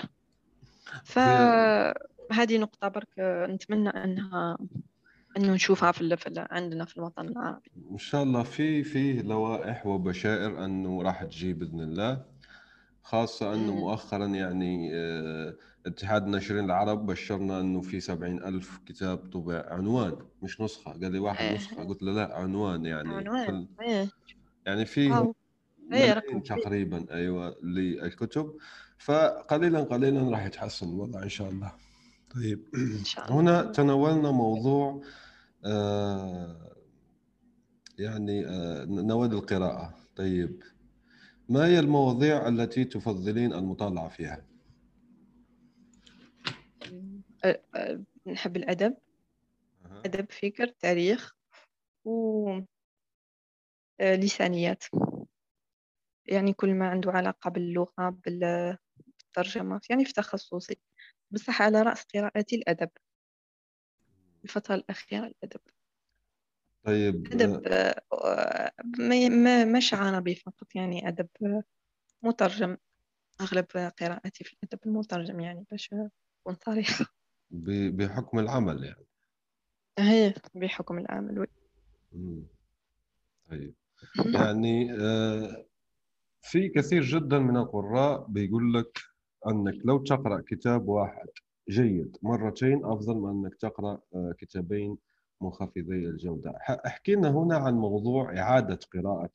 فهذه نقطة برك نتمنى أنها أنه نشوفها في, في عندنا في الوطن العربي. إن شاء الله. في في لوائح وبشائر أنه راح تجي بإذن الله خاصة أنه مؤخرا يعني آه، اتحاد الناشرين العرب بشرنا أنه في سبعين ألف كتاب طبع عنوان مش نسخة. قال لي واحد إيه. نسخة. قلت له لا عنوان يعني. عنوان. إيه. يعني في إيه، تقريبا أيوة للكتب. فقليلا قليلا راح يتحسن الوضع إن شاء الله. طيب. إن شاء الله. هنا تناولنا موضوع آه يعني آه نواد القراءة. طيب. ما هي المواضيع التي تفضلين المطالعة فيها؟ أه، أه، نحب الأدب. أدب فكر تاريخ و لسانيات. يعني كل ما عنده علاقة باللغة بالترجمة يعني في تخصصي. بصح على رأس قراءتي الأدب. الفترة الأخيرة الأدب. طيب أدب ما مش عربي فقط يعني أدب مترجم. أغلب قراءتي في الأدب المترجم يعني باش أكون صريحة. بحكم العمل يعني. هي بحكم العمل. وي طيب. يعني آه، في كثير جدا من القراء بيقول لك أنك لو تقرأ كتاب واحد جيد مرتين أفضل من أنك تقرأ آه، كتابين منخفضي الجودة. احكي لنا هنا عن موضوع إعادة قراءة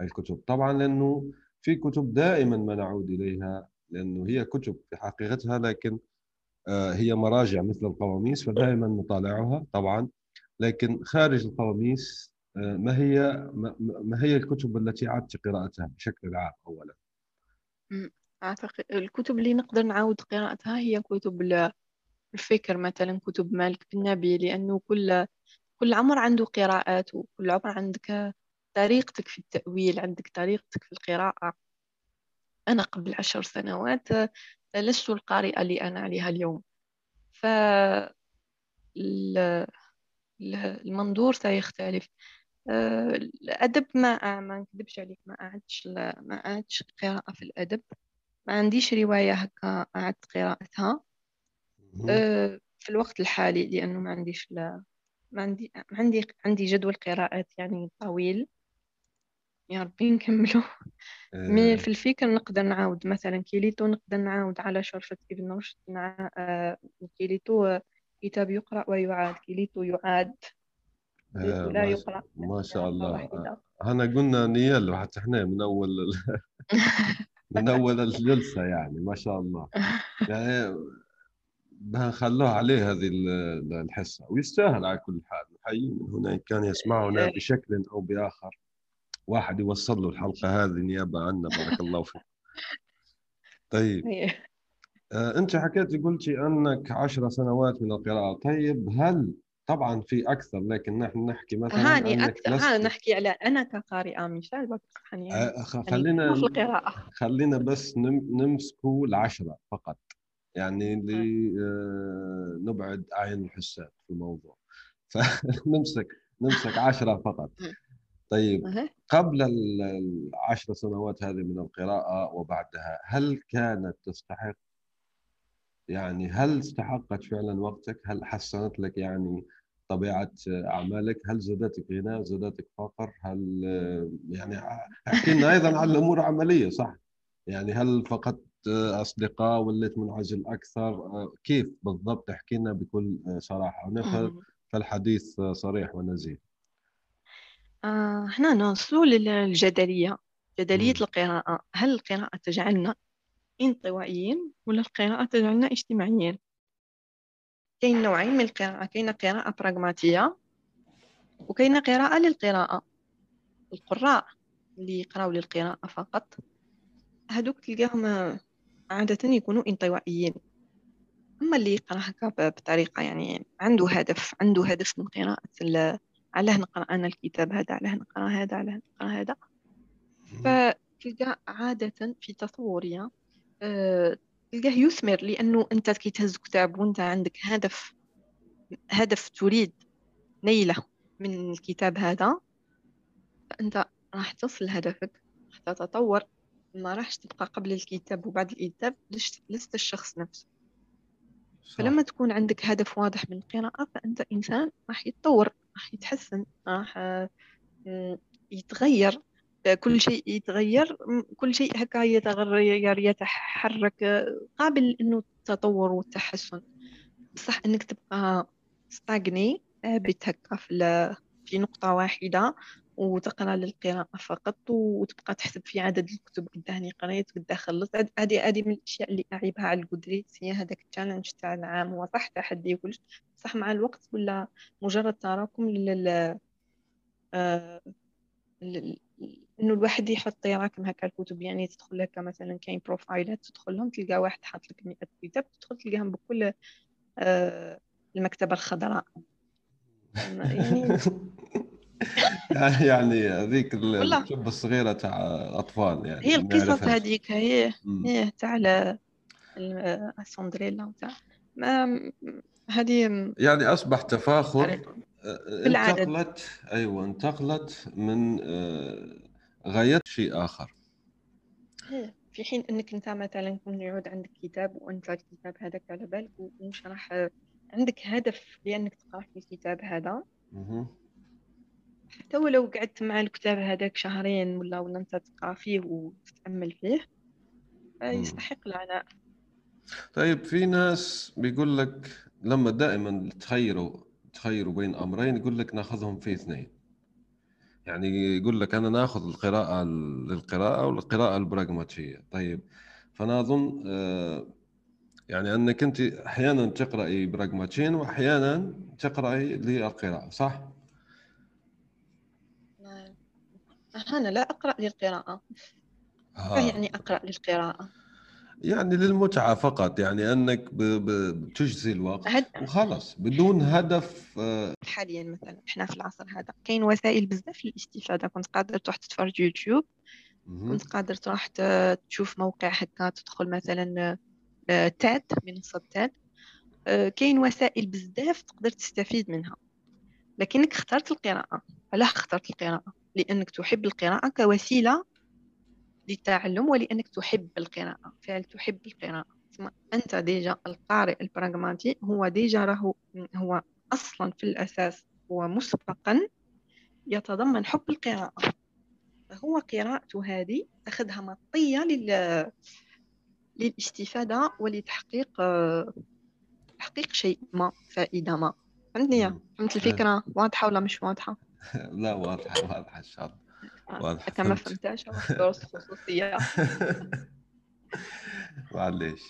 الكتب. طبعا لأنه في كتب دائما ما نعود إليها لأنه هي كتب في حقيقتها لكن هي مراجع مثل القواميس فدائما نطالعها طبعا. لكن خارج القواميس آه، ما هي ما هي الكتب التي عدت قراءتها بشكل عام اولا؟ أعتقد الكتب اللي نقدر نعاود قراءتها هي كتب الفكر مثلا كتب مالك بن نبي لأنه كل كل عمر عنده قراءات وكل عمر عندك طريقتك في التأويل عندك طريقتك في القراءة. أنا قبل عشر سنوات لست القارئة اللي أنا عليها اليوم. ف المنظور سيختلف. آه، الأدب ما ما نكذبش عليك ما عادش ما عادش قراءة في الأدب. ما عنديش رواية هكا أعدت قراءتها. آه، في الوقت الحالي لأنه ما عنديش لا ما عندي عندي عندي جدول قراءات يعني طويل. يا ربي نكملو. مي آه. في الفكر نقدر نعاود مثلا كيليتو نقدر نعاود على شرفة ابن رشد مع آه، كيليتو كتاب يقرأ ويعاد كيليتو يعاد. آه لا يقرأ ما شاء الله. أنا قلنا نيال حتى إحنا من أول من أول الجلسة يعني ما شاء الله. يعني نخلوها عليه هذه الحصة ويستاهل على كل حال. نحييه من هنا إن كان يسمعنا بشكل أو بآخر. واحد يوصل له الحلقة هذه نيابه عنا بارك الله فيك. طيب. إيه. آه أنت حكيتي قلتي أنك عشر سنوات من القراءة. طيب هل طبعا في أكثر لكن نحن نحكي مثلا هاني أكثر. ها نحكي على أنا كقارئة مشان يعني آه خلينا يعني في القراءة. خلينا بس نمسكوا العشره فقط. يعني اللي آه. نبعد اعين الحساب في الموضوع. فنمسك نمسك عشرة فقط. طيب قبل العشر سنوات هذه من القراءة وبعدها هل كانت تستحق؟ يعني هل استحقت فعلا وقتك؟ هل حسنت لك يعني طبيعة أعمالك؟ هل زادتك غنى؟ زادتك فقر؟ هل يعني أحكي لنا أيضا عن الأمور العملية صح؟ يعني هل فقدت أصدقاء وليت منعزل أكثر؟ كيف بالضبط؟ احكي لنا بكل صراحة. فالحديث صريح ونزيه. آه، هنا نوصل للجدلية جدلية مم. القراءة. هل القراءة تجعلنا انطوائيين ولا القراءة تجعلنا اجتماعيين؟ كاين نوعين من القراءة. كاين قراءة براغماتية وكاين قراءة للقراءة. القراء اللي يقراو للقراءة فقط هادوك تلقاهم عادة يكونوا انطوائيين. أما اللي يقرأ هكا بطريقة يعني عنده هدف عنده هدف من قراءة علاه نقرأ أنا الكتاب هذا علاه نقرأ هذا علاه نقرأ هذا. فتلقى عادة في تصوري أه تلقاه يثمر لأنه أنت كي تهز كتاب وأنت عندك هدف هدف تريد نيلة من الكتاب هذا فأنت راح تصل لهدفك راح تتطور ما راحش تبقى قبل الكتاب وبعد الكتاب لست الشخص نفسه. صح. فلما تكون عندك هدف واضح من القراءة فأنت إنسان راح يتطور. راح يتحسن راح يتغير. كل شيء يتغير كل شيء هكا يتغير يتحرك قابل إنه التطور والتحسن. بصح إنك تبقى ستاغني ثابت هكا في في نقطة واحدة. وتقرأ للقراءة فقط وتبقى تحسب في عدد الكتب قداه قريت قداه خلصت. هذه هذه من الأشياء اللي أعيبها على الجودريتس هي هذاك التشالنج تاع العام. هو صح تحدي وكلش صح مع الوقت ولا مجرد تراكم لل آه إنه الواحد يحط يراكم هكا الكتب. يعني تدخل لك مثلا كاين بروفايلات تدخلهم تلقى واحد حاط لك 100 كتاب تدخل تلقاهم بكل آه المكتبة الخضراء. يعني يعني هذيك الكتب الصغيرة تاع الأطفال يعني هي القصص هذيك هي هي تاع السندريلا وتاع ما هذه يعني أصبح تفاخر آه، انتقلت أيوه انتقلت من آه، غاية شيء آخر. في حين أنك أنت مثلا كنت يعود عندك كتاب وأنت الكتاب هذاك على بالك ومش راح عندك هدف لأنك تقرأ في الكتاب هذا. حتى ولو قعدت مع الكتاب هذاك شهرين ولا ولا أنت تقرأ فيه وتتامل فيه يستحق العناء. طيب في ناس بيقول لك لما دائما تخيروا تخيروا بين أمرين يقول لك ناخذهم في اثنين. يعني يقول لك أنا ناخذ القراءة للقراءة والقراءة البراغماتية. طيب فأنا أظن آه، يعني أنك أنت أحيانا تقرأي براغماتين واحيانا تقرأي للقراءة صح؟ أنا لا أقرأ للقراءة. آه. يعني أقرأ للقراءة؟ يعني للمتعة فقط يعني أنك بتجزي الوقت هد... وخلص بدون هدف آه، حاليا مثلا إحنا في العصر هذا. كاين وسائل بزاف للاستفادة. كنت قادر تروح تتفرج يوتيوب كنت قادر تروح تشوف موقع هكا تدخل مثلا آه، تاد منصة تاد كاين وسائل بزاف تقدر تستفيد منها. لكنك اخترت القراءة. علاش اخترت القراءة؟ لأنك تحب القراءة كوسيلة للتعلم ولأنك تحب القراءة. فعل تحب القراءة. أنت déjà القارئ البراغماتي هو déjà راهو هو أصلا في الأساس هو مسبقا يتضمن حب القراءة. فهو قراءته هذه أخذها مطية لل... للاستفادة ولتحقيق تحقيق شيء ما فائدة ما. فهمتني فهمت الفكرة؟ واضحة ولا مش واضحة؟ لا واضحة واضحة إن شاء الله واضحة حتى ما فهمتهاش دروس خصوصية. معليش.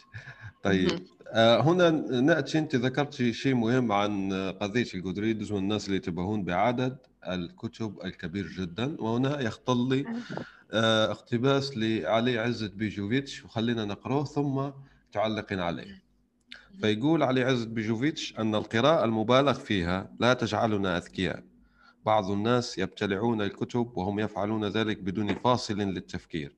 طيب آه هنا نأتي أنت ذكرت شيء مهم عن قضية الجودريدز والناس اللي يتباهون بعدد الكتب الكبير جدا وهنا يخطر لي آه. اقتباس لعلي عزت بيجوفيتش وخلينا نقرأه ثم تعلقين عليه. فيقول علي عزت بيجوفيتش أن القراءة المبالغ فيها لا تجعلنا أذكياء. بعض الناس يبتلعون الكتب وهم يفعلون ذلك بدون فاصل للتفكير.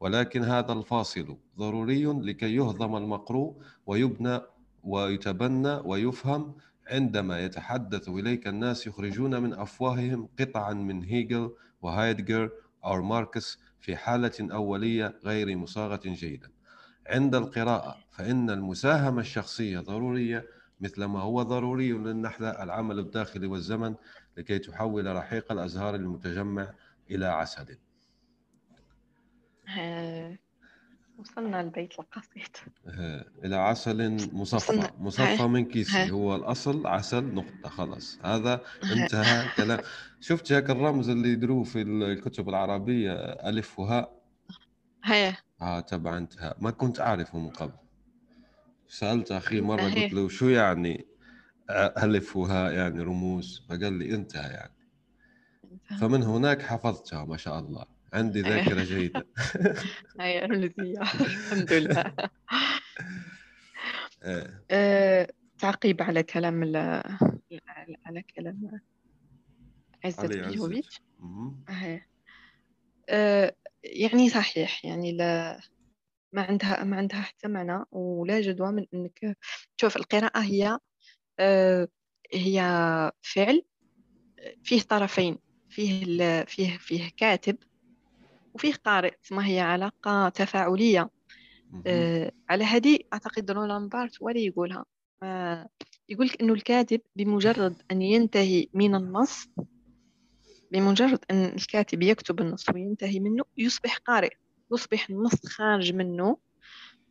ولكن هذا الفاصل ضروري لكي يهضم المقروء ويبنى ويتبنى ويفهم عندما يتحدث إليك الناس يخرجون من أفواههم قطعا من هيجل وهايدجر أو ماركس في حالة أولية غير مصاغة جيدا. عند القراءة فإن المساهمة الشخصية ضرورية مثلما هو ضروري للنحلة العمل الداخلي والزمن لكي تحول رحيق الأزهار المتجمع إلى عسل وصلنا البيت القصيد. إلى عسل مصفى. مصفى من كيسي. هو الأصل عسل نقطة خلاص. هذا انتهى كلام. شفت هيك الرمز اللي يدروه في الكتب العربية ألف وهاء؟ هي آه تبع انتهى. ما كنت أعرفه من قبل. سألت أخي مرة قلت له شو يعني؟ ألف وهاء يعني رموز. فقال لي انتهى يعني. فمن هناك حفظتها ما شاء الله. عندي ذاكرة جيدة. هاي الحمد لله. إيه. آه، تعقيب على كلام على كلام عزت بيجوفيتش آه، يعني صحيح يعني لا ما عندها ما عندها حتى معنى ولا جدوى من إنك تشوف القراءة هي آه، هي فعل فيه طرفين فيه فيه فيه كاتب وفيه قارئ ما هي علاقة تفاعلية. آه على هذه أعتقد رولان بارت ولا يقولها. آه يقول إنه الكاتب بمجرد أن ينتهي من النص بمجرد أن الكاتب يكتب النص وينتهي منه يصبح قارئ يصبح النص خارج منه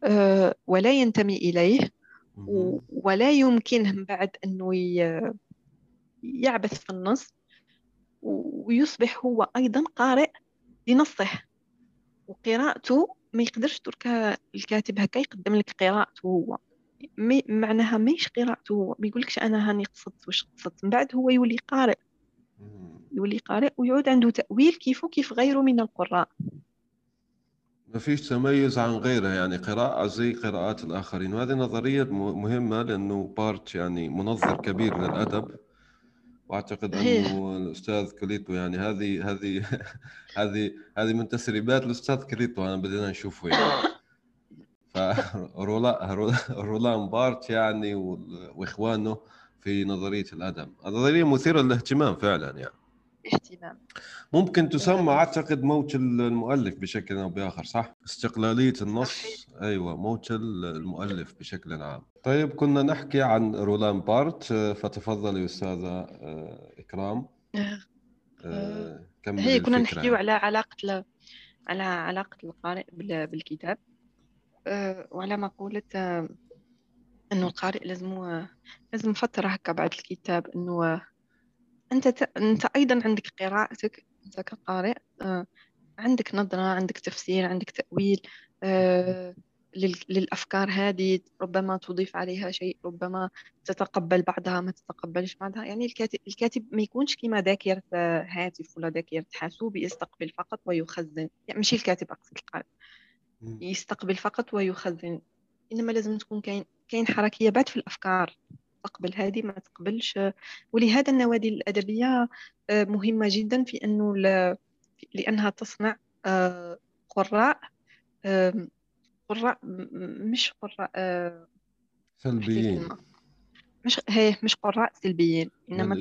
آه ولا ينتمي إليه. ولا يمكنه من بعد أنه يعبث في النص ويصبح هو أيضا قارئ لنصه. وقراءته ما يقدرش ترك الكاتب هكا يقدم لك قراءته هو. مي معناها ماهيش قراءته هو. ما يقولكش أنا هاني قصدت واش قصدت. من بعد هو يولي قارئ. يولي قارئ ويعود عنده تأويل كيف كيف غيره من القراء. ما فيش تميز عن غيره يعني قراءة زي قراءات الآخرين. وهذه نظرية مهمة لأنه بارت يعني منظر كبير للأدب. وأعتقد أنه الأستاذ كيليتو يعني هذه هذه هذه هذه من تسريبات الأستاذ كيليتو أنا بدينا نشوفه يعني. فرولان بارت يعني وإخوانه في نظرية الأدب. نظرية مثيرة للاهتمام فعلا يعني. اهتمام ممكن تسمى أعتقد موت المؤلف بشكل أو بآخر صح؟ استقلالية النص. أيوه موت المؤلف بشكل عام. طيب كنا نحكي عن رولان بارت. فتفضلي أستاذة آه، إكرام. آه، آه، هي كنا نحكي على علاقة ل... على علاقة القارئ بالكتاب. وعلى مقوله إنه القارئ لازم لازم فتره هكا بعد الكتاب إنه أنت ت... أنت أيضا عندك قراءتك أنت كقارئ آه، عندك نظرة عندك تفسير عندك تأويل آه، للأفكار هذه ربما تضيف عليها شيء ربما تتقبل بعضها ما تتقبلش بعضها. يعني الكاتب, الكاتب ما يكونش كما ذاكرة هاتف ولا ذاكرة حاسوب يستقبل فقط ويخزن. يعني مش الكاتب أقصد القارئ. يستقبل فقط ويخزن. إنما لازم تكون كاين كاين حركية بعد في الأفكار. تقبل هذه ما تقبلش. ولهذا النوادي الأدبية آه، مهمة جدا في أنه لأنها تصنع آه، قراء قراء مش قراء آه، سلبيين. مش هي مش قراء سلبيين إنما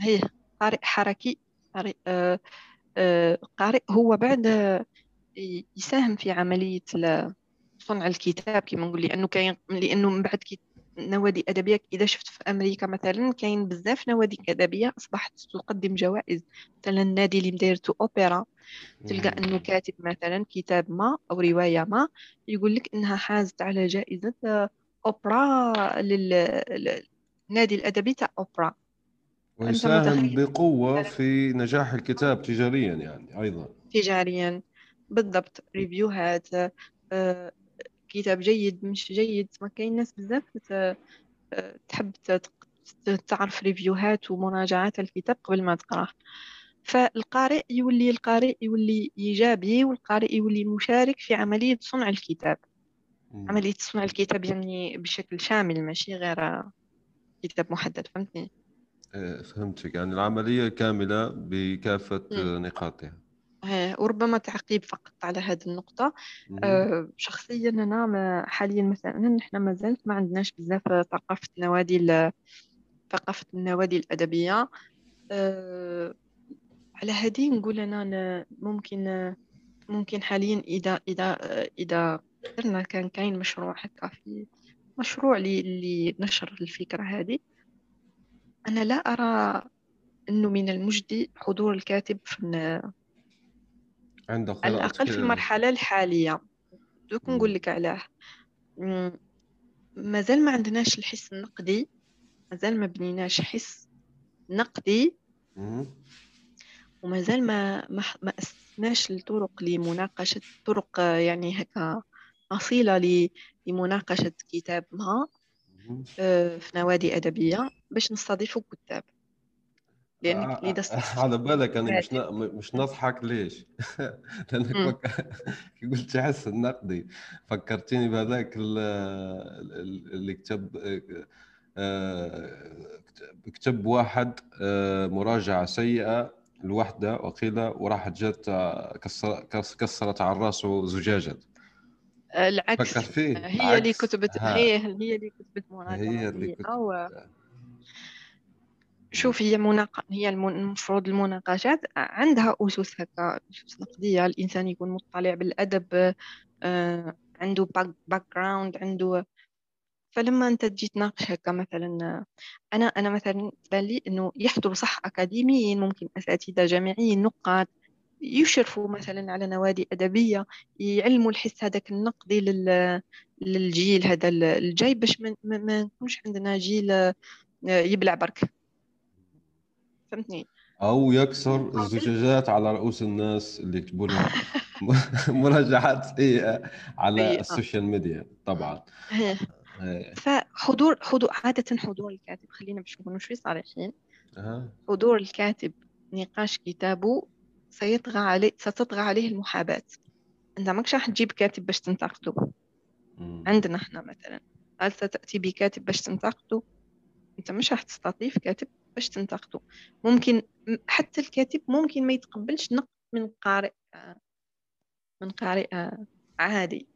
هي قارئ حركي قارئ قارئ. هو بعد يساهم في عملية صنع الكتاب كما نقول لأنه كاين لأنه من بعد نوادي أدبية إذا شفت في أمريكا مثلا كاين بزاف نوادي أدبية أصبحت تقدم جوائز. مثلا النادي اللي مدايرتو أوبرا تلقى أنه كاتب مثلا كتاب ما أو رواية ما يقول لك أنها حازت على جائزة أوبرا للنادي الأدبي تاع أوبرا. ويساهم بقوة في نجاح الكتاب تجاريا يعني أيضا. تجاريا. بالضبط. review هات آه، كتاب جيد مش جيد. ما كاين ناس بزاف تحب تعرف review هات ومراجعات الكتاب قبل ما تقراه فالقارئ يولي القارئ يولي إيجابي والقارئ يولي مشارك في عملية صنع الكتاب. عملية صنع الكتاب يعني بشكل شامل ماشي غير كتاب محدد فهمتني؟ إيه، فهمتك. يعني العملية كاملة بكافة نقاطها. وربما تعقيب فقط على هذه النقطة. أه شخصيا أنا حاليا مثلا نحن ما زلت ما عندناش بزاف ثقافة النوادي ثقافة النوادي الأدبية. أه على هذه نقول أنا ممكن ممكن حاليا إذا إذا إذا قدرنا كان كاين مشروع هكا في مشروع لنشر الفكرة هذه. أنا لا أرى أنه من المجدي حضور الكاتب في عنده على الأقل في المرحلة الحالية. دوك نقول لك علاه. مازال ما عندناش الحس النقدي. مازال ما بنيناش حس نقدي. ومازال ما ما ما أسسناش الطرق لمناقشة طرق يعني هكا أصيلة لمناقشة كتاب ما آه، في نوادي أدبية باش نستضيفوا كتاب. لانك اذا آه، على بالك أنا مش مش نضحك ليش؟ لأنك فك... قلت حس النقدي. فكرتيني بهذاك اللي كتب آه، كتب واحد آه، مراجعة سيئة لوحدة وقيل وراحت جت كسرت على راسه زجاجة. العكس. فكر فيه هي اللي كتبت هي هي اللي كتبت مراجعة هي اللي كتبت. شوف هي مناق... هي المفروض المناقشات عندها أسس هكا أسس نقدية. الإنسان يكون مطلع بالأدب آه، عنده background عنده فلما أنت تجي تناقش هكا مثلا أنا أنا مثلا تبان لي إنه يحضر صح أكاديميين ممكن أساتذة جامعيين نقاد يشرفوا مثلا على نوادي أدبية يعلموا الحس هذاك النقدي لل... للجيل هذا الجاي باش ما نكونش عندنا جيل آه، يبلع برك. فهمتني. أو يكسر الزجاجات على رؤوس الناس اللي يكتبوا لهم مراجعات سيئه على ال social media طبعا. فحضور حضور عادة حضور الكاتب خلينا باش نكونوا شوي صريحين. حضور الكاتب نقاش كتابه سيطغى عليه ستطغى عليه المحاباة. أنت ماكش راح تجيب كاتب باش تنتقده. عندنا إحنا مثلا. هل ستأتي بكاتب باش تنتقده؟ انت مش راح تستضيف كاتب باش تنتقده. ممكن حتى الكاتب ممكن ما يتقبلش نقد من قارئ من قارئ عادي.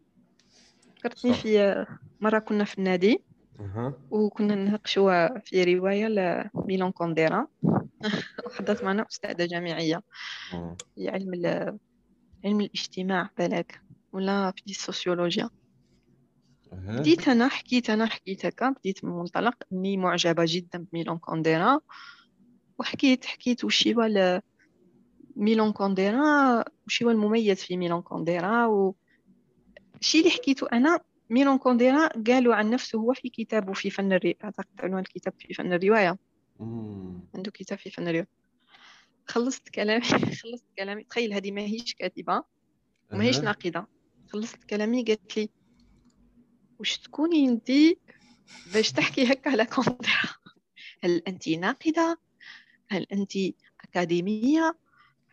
فكرتني في مرة كنا في النادي وكنا نناقشوا في رواية لميلون كونديرا. وحضرت معنا أستاذة جامعية. في علم علم الاجتماع بالك ولا في السوسيولوجيا. بديت أنا حكيت أنا حكيت هكا بديت من منطلق إني معجبة جدا بميلون كونديرا وحكيت حكيت وش هو ميلون كونديرا وش هو المميز في ميلون كونديرا و الشيء اللي حكيته أنا ميلون كونديرا قالوا عن نفسه هو في كتابه في فن الرواية أعتقد عنوان الكتاب في فن الرواية. عنده كتاب في فن الرواية. خلصت كلامي خلصت كلامي. تخيل هذه ما هيش كاتبة وما هيش ناقدة. خلصت كلامي قالت لي وش تكوني انت باش تحكي هكا على كونديرا هل انت ناقدة؟ هل انت أكاديمية؟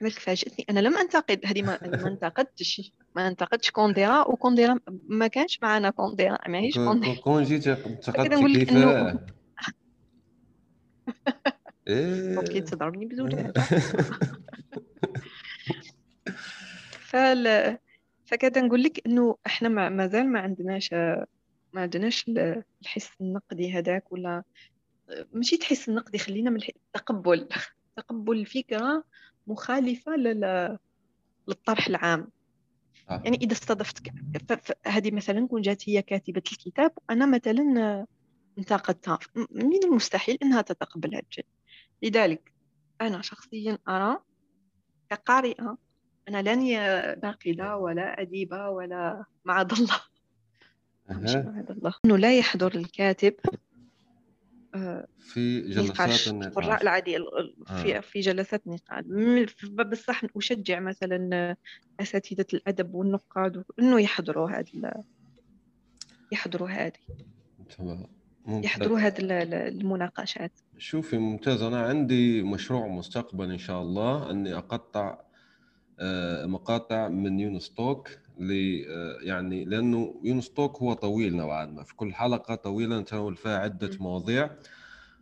عملت فاجأتني أنا لم أنتقد هذه ما, ما انتقدتش ما انتقدتش كونديرا وكونديرا ما كانش معنا كونديرا ما هيش كونديرا كون جيت انتقدت كيفاه أوكي تضربني بزول فال فكذا نقول لك إنه إحنا مازال ما عندناش ما عندناش الحس النقدي هذاك ولا ماشي تحس النقدي خلينا من التقبل تقبل. الفكرة مخالفة للطرح العام. آه. يعني إذا استضفت هذه مثلا كون جات هي كاتبة الكتاب وأنا مثلا انتقدتها. من المستحيل إنها تتقبل هذا الشيء. لذلك أنا شخصيا أرى كقارئة أنا لاني ناقده ولا أديبة ولا معاذ الله. الله. إنه لا يحضر الكاتب في جلسات النقاش. القراء العادية في آه. في جلسات نقاش. بصح أشجع مثلا أساتذة الأدب والنقاد إنه يحضروا هذا يحضروا هذه تمام. يحضروا هذه المناقشات. شوفي ممتاز. أنا عندي مشروع مستقبل إن شاء الله أني أقطع آه، مقاطع من يونس توك. آه، يعني لأنه يونس توك هو طويل نوعا ما. في كل حلقة طويله نتناول فيها عدة مواضيع.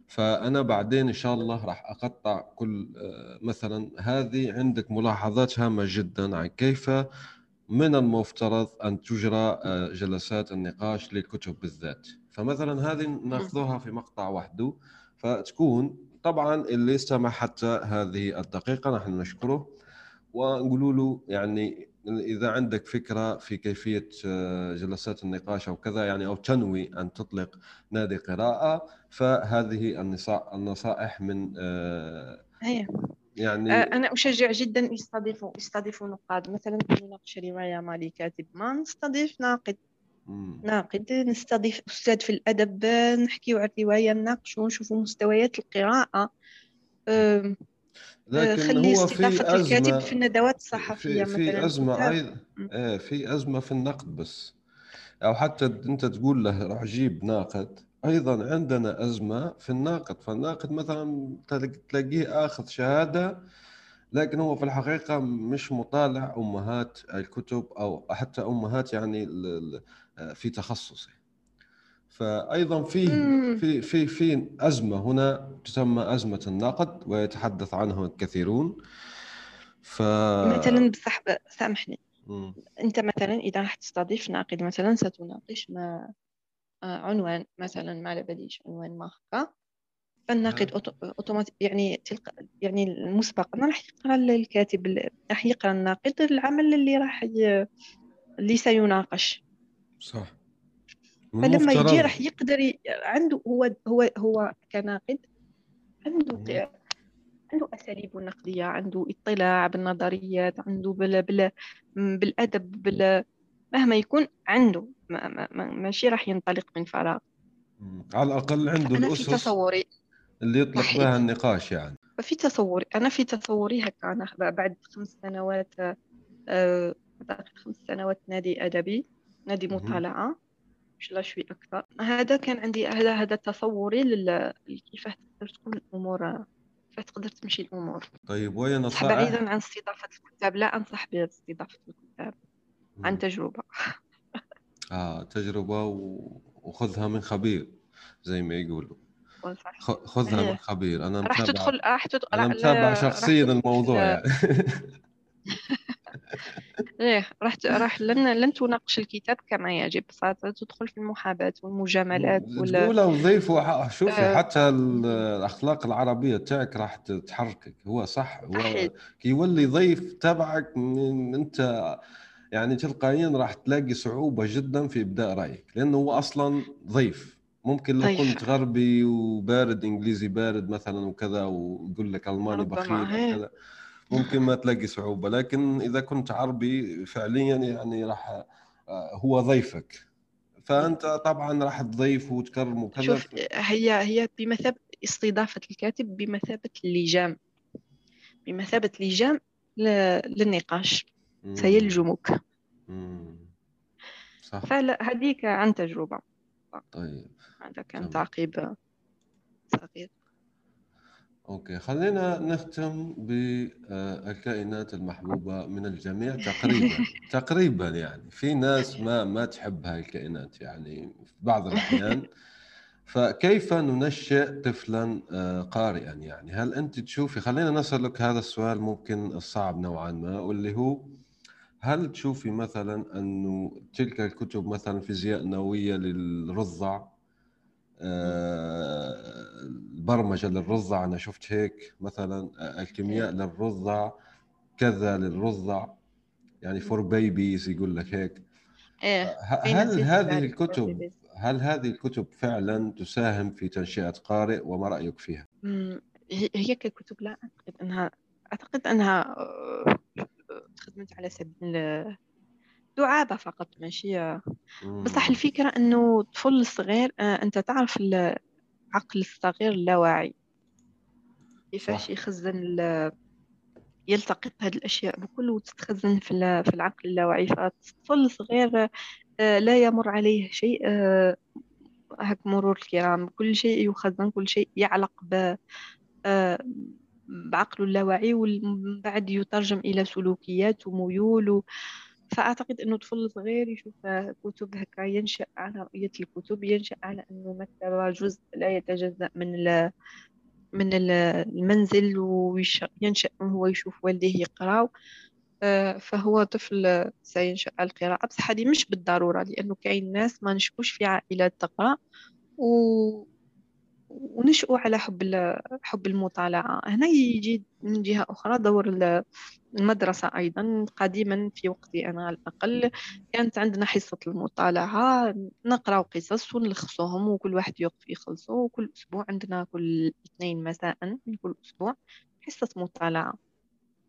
فأنا بعدين إن شاء الله راح أقطع كل آه، مثلا هذه عندك ملاحظات هامه جدا عن كيف من المفترض أن تجرى آه، جلسات النقاش للكتب بالذات. فمثلا هذه ناخذها في مقطع وحده. فتكون طبعا اللي استمع حتى هذه الدقيقة نحن نشكره. ونقول له يعني إذا عندك فكرة في كيفية آه، جلسات النقاش أو كذا يعني أو تنوي أن تطلق نادي قراءة فهذه النصائح من آه، هي. يعني آه، أنا أشجع جدا يستضيفوا يستضيفوا نقاد. مثلا نناقش روايه مالي كاتب ما نستضيف ناقد. ناقد نستضيف أستاذ في الأدب نحكيو على الرواية نناقشوا ونشوفوا مستويات القراءة. لكن خلي هو في أزمة الكاتب في الندوات الصحفية في, في أزمة أيضا. إيه في أزمة في النقد بس. أو حتى أنت تقول له روح جيب ناقد. أيضا عندنا أزمة في الناقد. فالناقد مثلا تلاقيه آخذ شهادة لكن هو في الحقيقة مش مطالع أمهات الكتب أو حتى أمهات يعني في تخصصه. فايضا في في في في أزمة هنا تسمى أزمة النقد ويتحدث عنها الكثيرون. ف مثلا بصح سامحني. مم. أنت مثلا إذا راح تستضيف ناقد مثلا ستناقش ما آه، عنوان مثلا ما بديش عنوان ما هكا. فالناقد اوتوماتيك يعني تلقى يعني المسبقا راح يقرأ الكاتب راح يقرأ الناقد العمل اللي راح ي... اللي سيناقش. صح. فلما يجي راح يقدر ي... عنده هو هو هو كناقد عنده عنده أساليب نقدية عنده اطلاع بالنظريات عنده بال... بال... بالأدب بال... مهما يكون عنده ما... ما... ما... ماشي راح ينطلق من فراغ. على الأقل عنده الأسس تصوري. اللي يطلق بها النقاش يعني. في تصوري أنا في تصوري هكا أنا بعد خمس سنوات أه خمس سنوات نادي أدبي نادي مطالعة. مش لا شوي أكثر. هذا كان عندي هذا هذا تصوري لكيفاه تقدر تكون الأمور كيف تقدر تمشي الأمور. طيب وين نصائح بعيدا عن استضافة الكتاب. لا أنصح باستضافة الكتاب. عن تجربة. آه تجربة وخذها من خبير زي ما يقولوا. خذها من خبير. أنا راح تدخل راح تدخل أنا متابع شخصيا الموضوع يعني. إيه راح راح لن لن تناقش الكتاب كما يجب. ستدخل في المحاباة والمجاملات ولا تقولها وضيف شوفي آه. حتى الأخلاق العربية تاعك راح تحركك. هو صح هو كي يولي ضيف تبعك أنت يعني تلقائيا راح تلاقي صعوبة جدا في إبداء رأيك لأنه هو أصلا ضيف. ممكن لو كنت غربي وبارد إنجليزي بارد مثلا وكذا ويقول لك ألماني بخيل وكذا. ممكن ما تلاقي صعوبة لكن إذا كنت عربي فعليا يعني راح آه، هو ضيفك. فأنت طبعا راح تضيف وتكرم وكذا. شوف هي هي بمثابه استضافة الكاتب بمثابة اللجام. بمثابة لجام للنقاش. سيلجمك. صح. فهذيك عن تجربة. طيب. هذا كان تعقيب صغير. أوكي خلينا نختم بالكائنات المحبوبة من الجميع تقريبا تقريبا يعني. في ناس ما ما تحب هاي الكائنات يعني في بعض الأحيان. فكيف ننشئ طفلا آه، قارئا يعني؟ هل أنت تشوفي خلينا نسالك هذا السؤال ممكن الصعب نوعا ما واللي هو هل تشوفي مثلا أنه تلك الكتب مثلا فيزياء نووية للرضع؟ البرمجة للرضع أنا شفت هيك مثلا الكيمياء إيه. للرضع كذا للرضع يعني فور بيبيز يقول لك هيك إيه. هل هذه الكتب هل هذه الكتب فعلا تساهم في تنشئة قارئ وما رأيك فيها؟ هي ككتب لا أعتقد إنها أعتقد إنها خدمت على سبيل دعابة فقط ماشي؟ بصح الفكرة أنه الطفل الصغير آه، أنت تعرف العقل الصغير اللاواعي. كيفاش يخزن يلتقط هذه الأشياء بكل وتتخزن في العقل اللاواعي. فالطفل الصغير آه، لا يمر عليه شيء آه، هك مرور الكرام. كل شيء يخزن كل شيء يعلق ب بعقله اللاواعي ومن بعد يترجم إلى سلوكيات وميول فأعتقد أنه طفل صغير يشوف كتب هكا ينشأ على رؤية الكتب ينشأ على أنه مكتبة جزء لا يتجزأ من من المنزل وينشأ هو يشوف والديه يقراو آه، فهو طفل سينشأ على القراءة. بس هذه مش بالضرورة لأنه كاين ناس ما نشأوش في عائلات تقرأ و ونشأوا على حب حب المطالعة. هنا يجي من جهة أخرى دور المدرسة أيضا. قديما في وقتي أنا على الأقل كانت عندنا حصة المطالعة. نقرأ قصص ونلخصوهم وكل واحد يوقف يخلصه وكل أسبوع عندنا كل اثنين مساء من كل أسبوع حصة مطالعة.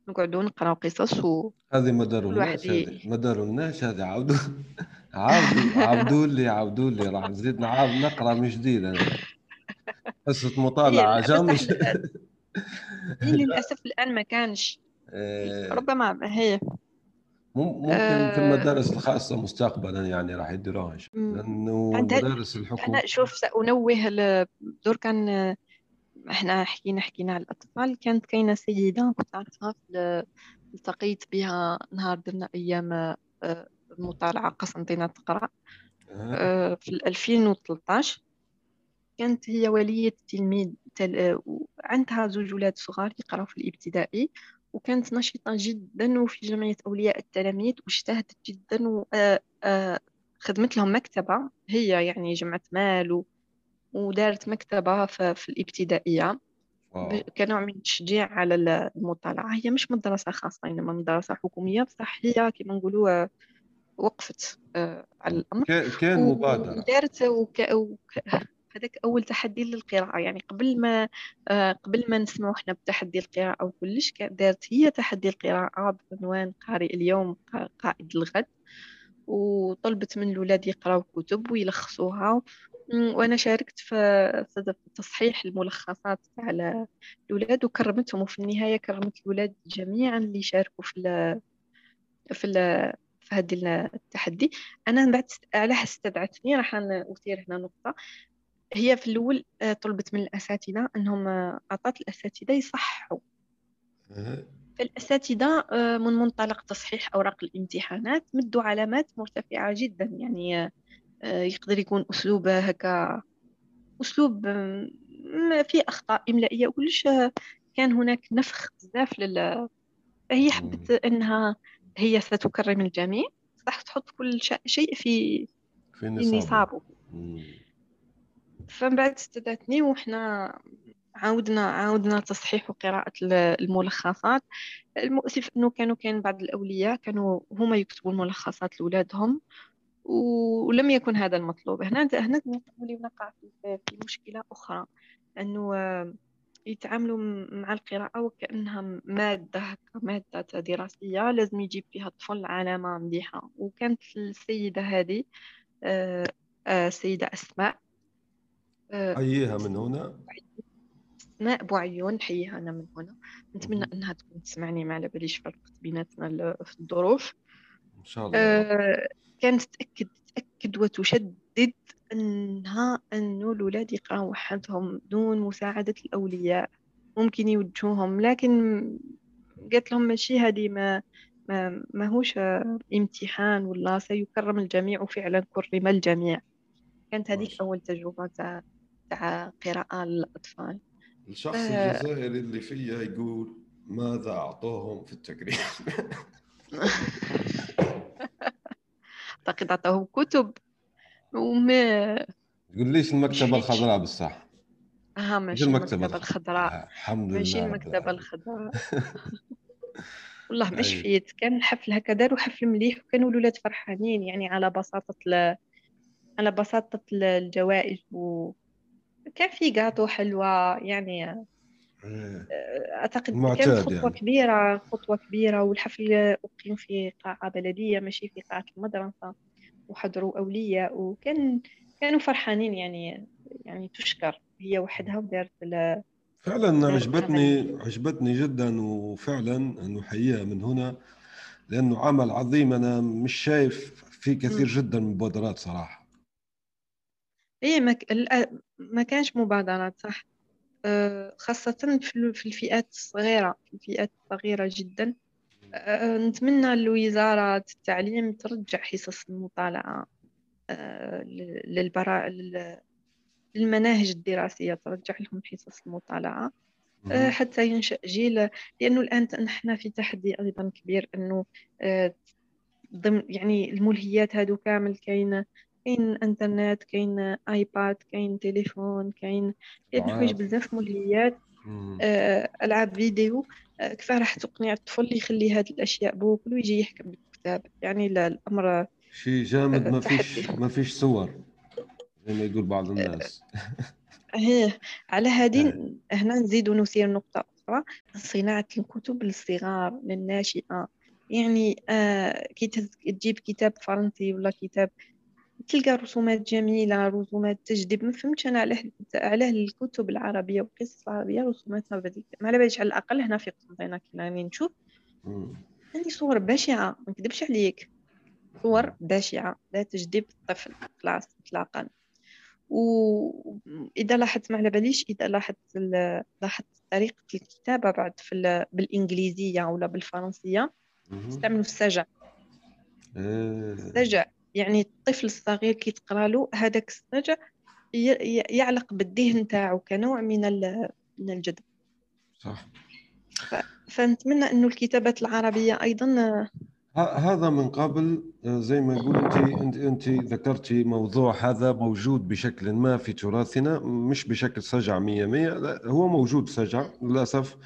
نقعدوا نقراو قصص و هذه مدار الناس هذه. مدار الناس هذه. عاودوا عاودوا عاودوا لي عاودوا لي. راح نزيد نعاود نقرأ من جديد أنا حصة مطالعة جامش للأسف الآن ما كانش. إيه. ربما هي. ممكن في المدارس الخاصة مستقبلا يعني راح يديروها لأنه مدارس الحكومة. أنا شوف سأنوه دور كان إحنا حكينا حكينا على الأطفال. كانت كاينة سيدة كنت أعرفها التقيت بها نهار درنا أيام آه، المطالعة قسنطينة تقرأ آه، في 2013 كانت هي ولية تلميذ تل... عندها زوج ولاد صغار يقراو في الإبتدائي وكانت نشيطة جدا وفي جمعية أولياء التلاميذ واجتهدت جدا وخدمت لهم مكتبة هي يعني جمعت مال و... ودارت مكتبة في الإبتدائية. كنوع من التشجيع على المطالعة. هي مش مدرسة خاصة إنما مدرسة حكومية بصح هي كما نقولوا وقفت على الأمر. كان مبادرة. ودارت وك... وك... هذاك أول تحدي للقراءة. يعني قبل ما آه، قبل ما نسمعوا إحنا بتحدي القراءة وكلش دارت هي تحدي القراءة بعنوان قارئ اليوم قائد الغد وطلبت من الولاد يقراو كتب ويلخصوها. وأنا شاركت في تصحيح الملخصات تاع الاولاد وكرمتهم. وفي النهاية كرمت الاولاد جميعا اللي شاركوا في ال في ال في هذا التحدي. أنا من بعد علاه استدعتني. راح أثير هنا نقطة. هي في الأول آه، طلبت من الأساتذة إنهم آه، اعطت الأساتذة يصححوا. فالأساتذة آه، من منطلق تصحيح أوراق الامتحانات مدوا علامات مرتفعة جدا يعني يقدر يكون أسلوب هكا أسلوب فيه أخطاء إملائية وكلش كان هناك نفخ بزاف لل فهي حبت أنها هي ستكرم الجميع صح تحط كل شيء في في نصابه. فمن بعد استدعتني وإحنا عاودنا عاودنا تصحيح وقراءة الملخصات. المؤسف أنه كانوا كان بعض الأولياء كانوا هما يكتبوا الملخصات لأولادهم ولم يكن هذا المطلوب. هنا هنا نقع في مشكلة أخرى أنه يتعاملوا مع القراءة وكأنها مادة مادة دراسية لازم يجيب فيها الطفل علامة مليحة. وكانت السيدة هذه آه، آه، السيدة أسماء حييها من هنا. أسماء بوعيون حييها أنا من هنا. نتمنى أنها تكون تسمعني ما على باليش فرقت بيناتنا في الظروف. إن شاء الله كانت تأكد تأكد وتشدد أنها أنه الأولاد يقراوا وحدهم دون مساعدة الأولياء. ممكن يوجهوهم لكن قالت لهم ماشي هذه ما ما ماهوش امتحان ولا سيكرم الجميع وفعلا كرم الجميع. كانت هذيك أول تجربة تاع قراءة للأطفال الشخص ف... الجزائري اللي فيا يقول ماذا أعطوهم في التكريم أعتقد عطاهم كتب وما تقول ليش المكتبة الخضراء بالصح؟ آه ماشي المكتبة الخضراء؟ الحمد لله ماشي المكتبة الخضراء. والله ما شفيت كان الحفل هكا داروا حفل مليح وكانوا الولاد فرحانين يعني على بساطة ل... على بساطة الجوائز و كان في قاطو حلوة يعني إيه. أعتقد كانت خطوة يعني. كبيرة خطوة كبيرة والحفل أقيم في قاعة بلدية ماشي في قاعة المدرسة وحضروا أولياء وكان كانوا فرحانين يعني يعني تشكر هي وحدها ودارت فعلا عجبتني عجبتني جدا وفعلا نحييها من هنا لأنه عمل عظيم أنا مش شايف في كثير جدا من المبادرات صراحة إيه ما, ما كانش مبادرات صح؟ خاصة في الفئات الصغيرة في الفئات الصغيرة جدا. نتمنى الوزارة التعليم ترجع حصص المطالعة للبرا للمناهج الدراسية ترجع لهم حصص المطالعة. حتى ينشأ جيل لأنه الآن نحن في تحدي أيضا كبير أنه ضمن يعني الملهيات هادو كامل كاين كاين انترنت كاين آيباد كاين تليفون كاين كاين حوايج بزاف ملهيات آه، ألعاب فيديو. آه، كيف راح تقنع الطفل يخلي هذه الأشياء بوكل ويجي يحكم بالكتاب. يعني لا الأمر شيء جامد ما فيش ما فيش صور. زي ما يقول بعض الناس. هي على هذه هنا نزيد ونثير نقطة أخرى. صناعة الكتب للصغار للناشئة يعني آه كي تجيب كتاب فرنسي ولا كتاب تلقى رسومات جميلة رسومات تجذب ما فهمتش أنا علاه علاه الكتب العربية والقصص العربية رسوماتها بديك ما على باليش على الأقل هنا في قسنطينة كي راني نشوف. عندي صور بشعة ما نكذبش عليك. صور بشعة لا تجذب الطفل خلاص إطلاقا وإذا لاحظت ما على باليش إذا لاحظت لاحظت طريقة الكتابة بعد في بالإنجليزية ولا بالفرنسية. استعملوا السجع. إيه. السجع. يعني الطفل الصغير كي تقرا له هذاك السجع يعلق بالذهن تاعو كنوع من من الجذب. صح. فنتمنى أنه الكتابات العربية أيضا هذا من قبل زي ما يقول انت أنت ذكرتي موضوع هذا موجود بشكل ما في تراثنا مش بشكل سجع 100 100 لا هو موجود سجع للأسف.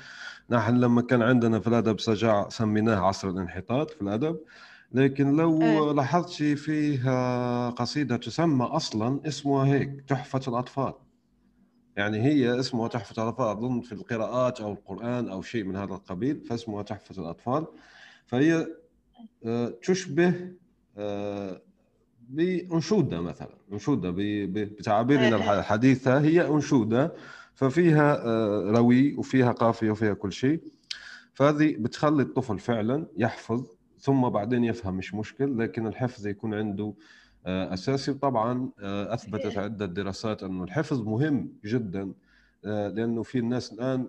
نحن لما كان عندنا في الأدب سجع سميناه عصر الانحطاط في الأدب. لكن لو أه. لاحظت فيه قصيدة تسمى أصلا اسمها هيك تحفة الأطفال. يعني هي اسمها تحفة الأطفال أظن في القراءات أو القرآن أو شيء من هذا القبيل فاسمها تحفة الأطفال. فهي آه، تشبه آه، بأنشودة مثلا أنشودة بتعابيرنا الحديثة هي أنشودة. ففيها آه، روي وفيها قافية وفيها كل شيء. فهذه بتخلي الطفل فعلا يحفظ ثم بعدين يفهم مش مشكل لكن الحفظ يكون عنده آه، أساسي. طبعا آه، أثبتت عدة دراسات إنه الحفظ مهم جدا لأنه في الناس الآن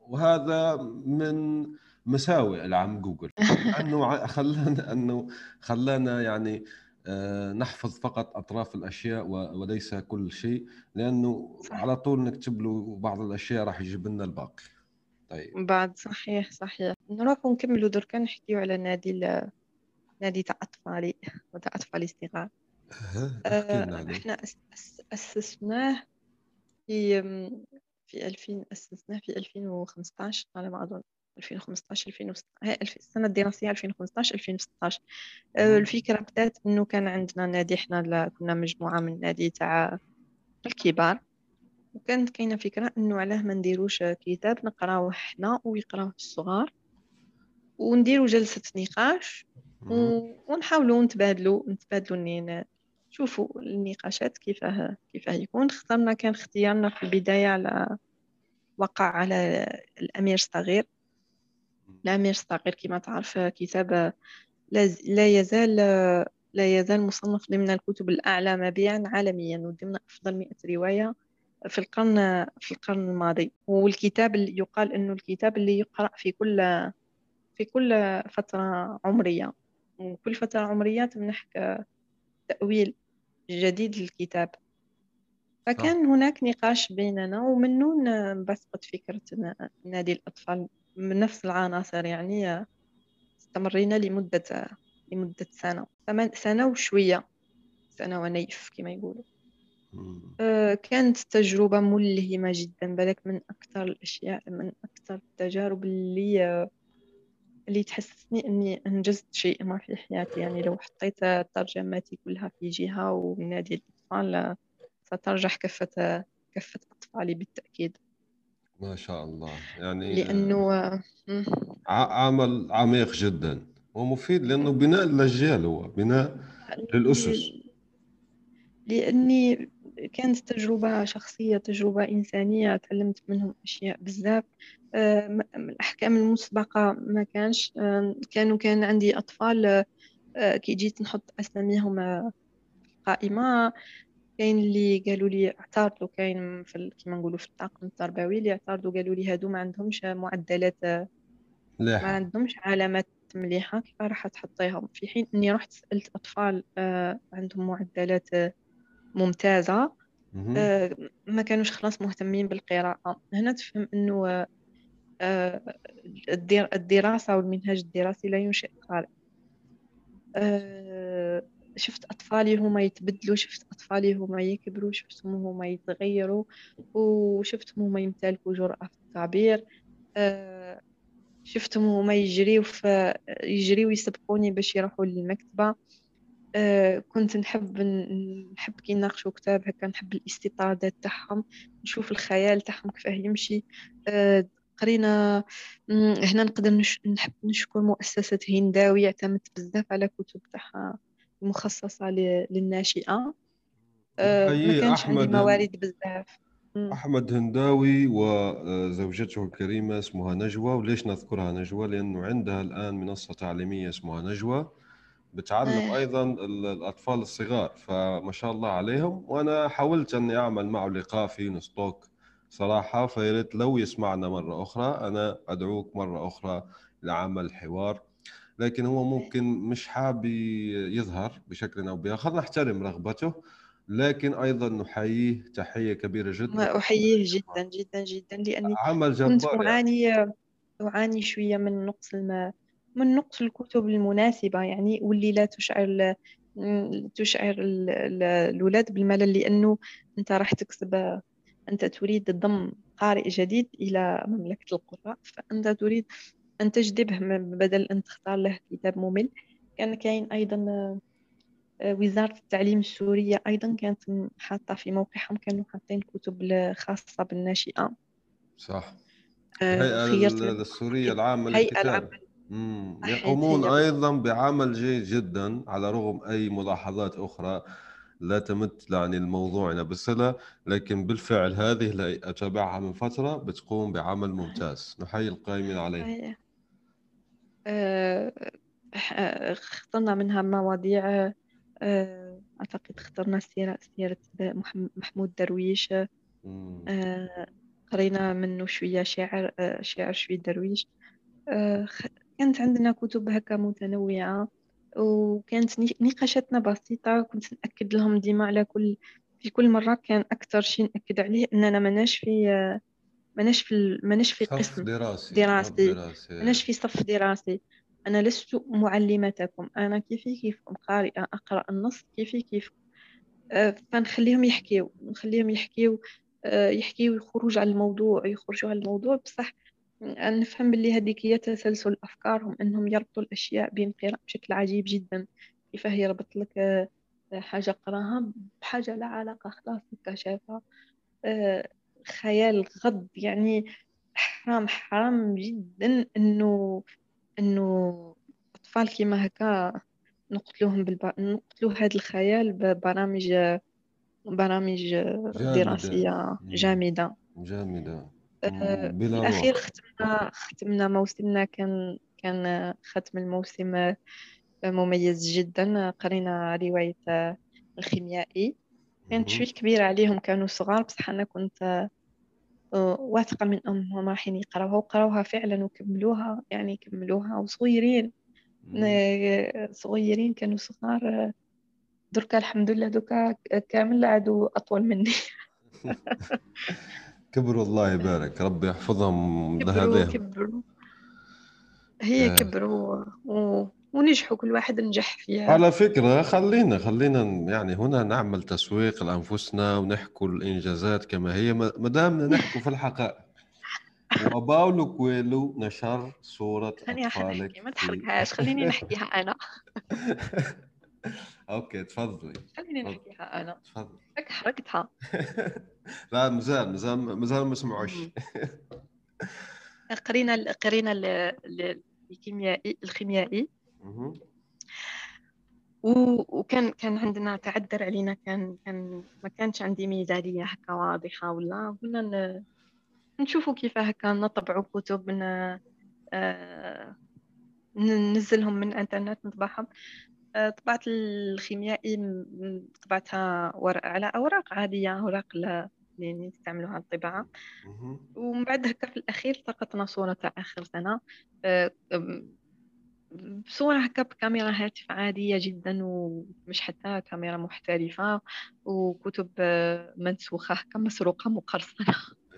وهذا من مساوئ العم جوجل. أنه خلانا أنه خلانا يعني آه، نحفظ فقط أطراف الأشياء وليس كل شيء لأنه. على طول نكتب له بعض الأشياء راح يجيب لنا الباقي. طيب. بعد صحيح صحيح. نروح نكملوا دركا نحكيو على نادي ال... نادي تاع أطفالي وتاع اطفالي الصغار. آه إحنا أسسناه في في 2000 أسسناه في 2015 على ما اظن 2015 2016 السنة الدراسية 2015 2016 آه، الفكرة بدات إنه كان عندنا نادي إحنا كنا مجموعة من نادي تاع الكبار. وكانت كاينة فكرة إنه علاه ما نديروش كتاب نقراوه إحنا ويقراوه الصغار ونديروا جلسة نقاش ونحاولوا نتبادلوا نتبادلوا نين شوفوا النقاشات كيفاه كيفاه يكون. اخترنا كان اختيارنا في البداية على وقع على الأمير الصغير. الأمير الصغير كما تعرف كتاب لا يزال لا يزال مصنف ضمن الكتب الأعلى مبيعا عالميا وضمن أفضل مئة رواية. في القرن في القرن الماضي. والكتاب اللي يقال إنه الكتاب اللي يقرأ في كل في كل فترة عمرية. وكل فترة عمرية تمنحك تأويل جديد للكتاب. فكان هناك نقاش بيننا ومنه انبثقت فكرة نادي الأطفال. من نفس العناصر يعني استمرينا لمدة لمدة سنة. سنة وشوية. سنة ونيف كما يقولوا. كانت تجربة ملهمة جدا بالك من أكثر الأشياء من أكثر التجارب اللي اللي تحسسني أني أنجزت شيء ما في حياتي. يعني لو حطيت ترجماتي كلها في جهة ونادي الأطفال سترجح كفة كفة أطفالي بالتأكيد. ما شاء الله. يعني لأنه عمل عميق جدا ومفيد لأنه بناء الأجيال هو بناء للأسس. لأني كانت تجربة شخصية تجربة إنسانية تعلمت منهم أشياء بزاف. آه، الأحكام المسبقة ما كانش آه، كانوا كان عندي أطفال آه، كي جيت نحط أساميهم في القائمة. كاين اللي قالوا لي اعترضوا كاين في كيما نقولوا في الطاقم التربوي اللي اعترضوا قالوا لي هادو ما عندهمش معدلات مليحة. ما عندهمش علامات مليحة كيف راح تحطيهم؟ في حين إني رحت سألت أطفال عندهم معدلات ممتازة. آه، ما كانوش خلاص مهتمين بالقراءة. هنا تفهم إنه آه، الدراسة والمنهاج الدراسي لا ينشئ قارئ. شفت أطفالي هما يتبدلوا شفت أطفالي هما يكبروا شفتهم هما يتغيروا وشفتهم هما يمتلكوا جرأة في التعبير. آه، شفتهم هما يجريوا في يجريوا يسبقوني باش يروحوا للمكتبة. آه، كنت نحب نحب كي نناقشوا كتاب هكا نحب الاستطرادات تاعهم نشوف الخيال تاعهم كيفاه يمشي. آه، قرينا هنا نقدر نحب نشكر مؤسسة هنداوي اعتمدت بزاف على كتب تاعها مخصصة للناشئة. آه، ما كانش أحمد عندي موارد بزاف. أحمد هنداوي وزوجته الكريمة اسمها نجوى. وليش نذكرها نجوى؟ لأنه عندها الآن منصة تعليمية اسمها نجوى. بتعلم آه. أيضا الأطفال الصغار فما شاء الله عليهم. وأنا حاولت أني أعمل معه لقاء في نستوك صراحة فياريت لو يسمعنا مرة أخرى. أنا أدعوك مرة أخرى لعمل حوار. لكن هو ممكن مش حاب يظهر بشكل أو بآخر. نحترم رغبته لكن أيضا نحييه تحية كبيرة جدا. احييه جدا جدا جدا لأني عمل جبار كنت يعني. أعاني أعاني شوية من نقص الماء. من نقص الكتب المناسبة يعني واللي لا تشعر تشعر الاولاد بالملل لأنه أنت راح تكسب أنت تريد ضم قارئ جديد إلى مملكة القراء فأنت تريد أن تجذبه بدل أن تختار له كتاب ممل. كان كاين أيضا آه، وزارة التعليم السورية أيضا كانت حاطة في موقعهم كانوا حاطين كتب خاصة بالناشئة. صح. الهيئة السورية العامة العامة يقومون أيضا بعمل جيد جدا على رغم أي ملاحظات أخرى لا تمت يعني لموضوعنا بصله لكن بالفعل هذه اللي أتابعها من فترة بتقوم بعمل ممتاز. نحيي القائمين عليه. آه، اخترنا منها مواضيع آه، أعتقد اخترنا سيرة سيرة محمود درويش. آه، قرينا منه شوية شعر شعر شوية درويش. كانت عندنا كتب هكا متنوعة وكانت نقاشاتنا بسيطة كنت نأكد لهم ديما على كل في كل مرة كان أكثر شيء نأكد عليه أننا ماناش في ماناش في ماناش في قسم دراسي دراسي. ماناش في صف دراسي. أنا لست معلمتكم. أنا كيفي كيفكم. قارئة أقرأ النص كيفي كيفكم. آه، فنخليهم يحكيو. نخليهم يحكيو آه، يحكيو خروج على الموضوع يخرجوا على الموضوع. بصح نفهم باللي هذيك هي تسلسل أفكارهم أنهم يربطوا الأشياء بين قراءة بشكل عجيب جدا كيفاه يربط لك آه، حاجة قراها بحاجة لا علاقة خلاص شافها خيال غض يعني حرام حرام جدا إنه إنه أطفال كيما هكا نقتلوهم بالب... نقتلو هذا الخيال ببرامج برامج دراسية جامدة. جامدة. آه، في الأخير ختمنا ختمنا موسمنا كان كان ختم الموسم مميز جدا. قرينا رواية الخيميائي. كانت شوي كبيرة عليهم كانوا صغار. بصح أنا كنت واثقة من أنهم رايحين يقراوها وقراوها فعلا وكملوها يعني كملوها وصغيرين. صغيرين كانوا صغار. دركا الحمد لله دركا كامل عادوا أطول مني. كبروا الله يبارك ربي يحفظهم كبروا كبروا. هي آه. كبروا و... ونجحوا كل واحد نجح فيها. على فكرة خلينا خلينا يعني هنا نعمل تسويق لأنفسنا ونحكوا الإنجازات كما هي ما دامنا نحكوا في الحقائق. وباولو كويلو نشر صورة أطفالك ما تحرقهاش خليني نحكيها أنا. أوكي تفضلي. خليني نحكيها أنا. تفضلي. لك حرقتها. لا مازال مازال مازال ما سمعوش. قرينا قرينا الكيميائي الخيميائي. وكان كان عندنا تعذر علينا كان كان ما كانش عندي ميزانية هكا واضحة ولا قلنا نشوفوا كيف هكا نطبعوا كتب آه، ننزلهم من الإنترنت نطبعهم. طبعت الخيميائي طبعتها ورق على أوراق عادية أوراق اللي نستعملوها الطباعة. ومن بعد هكا في الأخير التقطنا صورة آخر سنة. آه، بصورة هكا بكاميرا هاتف عادية جدا ومش حتى كاميرا محترفة وكتب منسوخة هكا مسروقة مقرصنة.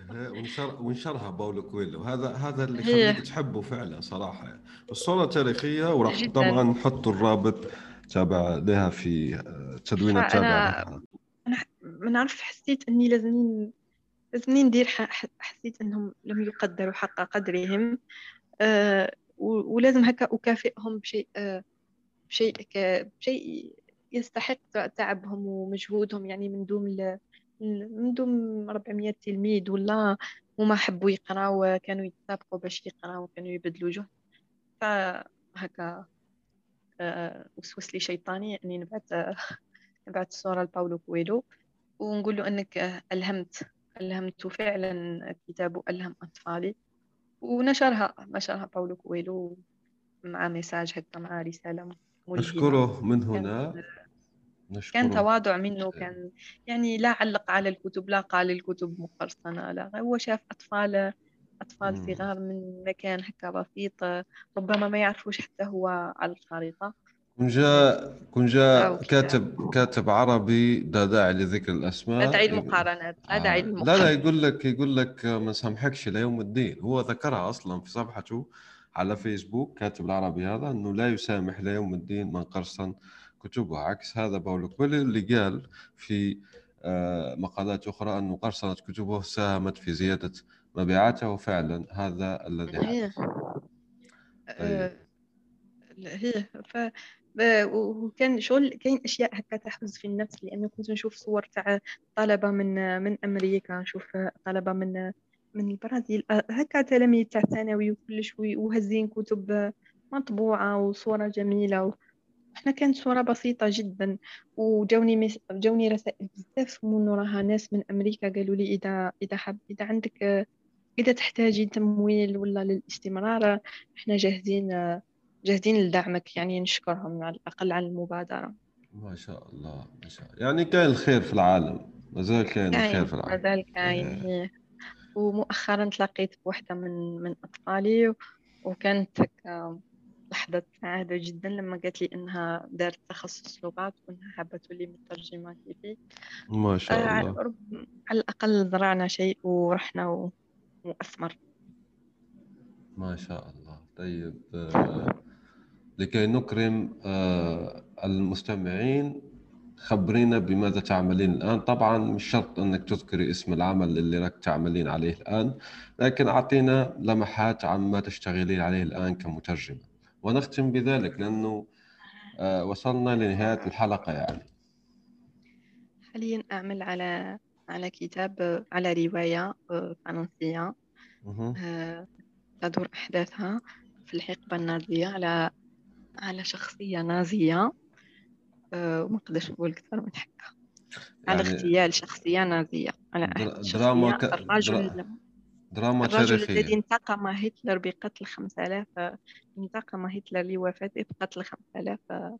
ونشر ونشرها باولو كويلو هذا هذا اللي يخليك تحبه فعلا صراحة. يعني. الصورة تاريخية وراح طبعا نحط الرابط. تابع لها في التدوين التابع أنا ما نعرف حسيت إني لازمين لازمني ندير حسيت إنهم لم يقدروا حق قدرهم أه ولازم هكا أكافئهم بشيء بشيء بشيء يستحق تعبهم ومجهودهم يعني من دون من دون 400 تلميذ ولا هما حبوا يقراو كانوا يتسابقوا باش يقراو كانوا يبذلوا جهد. فهكا وسوس لي شيطاني إني نبعث نبعث الصورة لباولو كويلو. ونقول له إنك ألهمت ألهمت فعلا كتابه ألهم أطفالي. ونشرها نشرها باولو كويلو مع message هكا مع رسالة نشكره من هنا. نشكره. كان تواضع منه كان يعني لا علق على الكتب لا قال الكتب مقرصنة لا هو شاف أطفال أطفال مم. صغار من مكان هكا بسيط ربما ما يعرفوش حتى هو على الخريطة. كون جاء كون جاء كاتب كاتب عربي لا داعي لذكر الأسماء لا داعي للمقارنات لا داعي للمقارنات لا لا يقول لك يقول لك ما سامحكش ليوم الدين. هو ذكرها أصلا في صفحته على فيسبوك كاتب العربي هذا إنه لا يسامح ليوم الدين من قرصن كتبه عكس هذا باولو كويلو اللي قال في آه، مقالات أخرى إنه قرصنة كتبه ساهمت في زيادة مبيعاته وفعلا هذا الذي حدث. طيب. هي ف وكان شغل كاين أشياء هكا تحفز في النفس لأنه كنت نشوف صور تاع طلبة من من أمريكا نشوف طلبة من من البرازيل. هكا تلاميذ تاع ثانوي وكلش وهزين كتب مطبوعة وصورة جميلة و... إحنا كانت صورة بسيطة جدا. وجوني مس... جوني رسائل بزاف من وراها ناس من أمريكا قالوا لي إذا إذا حب إذا عندك إذا تحتاجي تمويل ولا للاستمرار إحنا جاهزين جاهزين لدعمك يعني نشكرهم على الأقل على المبادرة. ما شاء الله ما شاء الله. يعني كاين الخير في العالم. مازال كاين الخير في العالم. مازال كاين. إيه. ومؤخرا تلاقيت بوحدة من من أطفالي وكانت لحظة سعادة جدا لما قالت لي إنها دارت تخصص لغات وإنها حابة تولي مترجمة كيفي ما شاء آه الله. على الأقل زرعنا شيء ورحنا و... وأثمر ما شاء الله. طيب آه، لكي نكرم آه، المستمعين خبرينا بماذا تعملين الآن. طبعا مش شرط أنك تذكري اسم العمل اللي راك تعملين عليه الآن لكن أعطينا لمحات عن ما تشتغلين عليه الآن كمترجمة. ونختم بذلك لأنه آه، وصلنا لنهاية الحلقة يعني. حاليا أعمل على على كتاب على رواية آه، فرنسية. آه، تدور أحداثها في الحقبة النازية على على شخصية نازية. وما نقدرش نقول أكثر من هكا على يعني اغتيال شخصية نازية على دراما ك... الرجل دراما الرجل الذي انتقم هتلر بقتل 5000 انتقم هتلر لوفاته بقتل 5000 آه...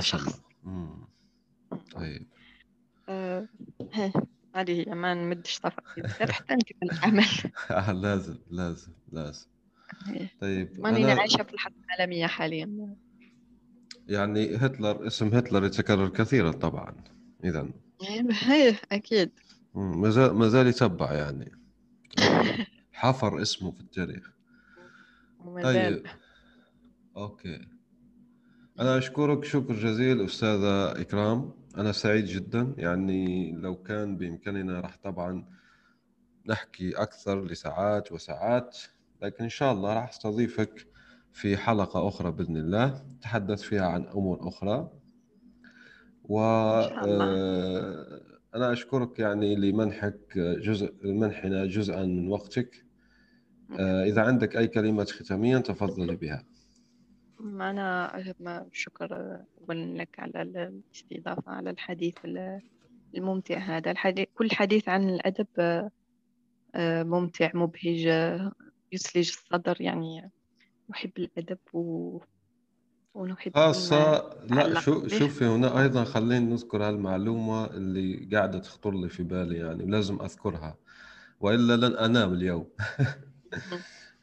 شخص. آه... هذه هي ما نمدش بزاف حتى نكمل العمل. لازم لازم لازم. طيب ماني أنا... عايشة في الحرب العالمية حاليا. يعني هتلر اسم هتلر يتكرر كثيرا طبعا. إذا هي أكيد. ما زال ما زال يتبع يعني. حفر اسمه في التاريخ. طيب. أوكي. أنا أشكرك شكر جزيل أستاذة إكرام. أنا سعيد جدا يعني لو كان بإمكاننا راح طبعا نحكي أكثر لساعات وساعات لكن إن شاء الله راح أستضيفك في حلقة أخرى بإذن الله. نتحدث فيها عن أمور أخرى. و آه، أنا أشكرك يعني لمنحك جزء منحنا جزءا من وقتك. آه، إذا عندك أي كلمات ختامية تفضلي بها. أنا شكر لك على الاستضافة على الحديث الممتع هذا. الحديث كل حديث عن الأدب آه، ممتع مبهج يثلج الصدر. يعني أحب الأدب و... ونحب خاصة لا شو شوفي هنا أيضا خليني نذكر هالمعلومة اللي قاعدة تخطر لي في بالي يعني لازم أذكرها وإلا لن أنام اليوم.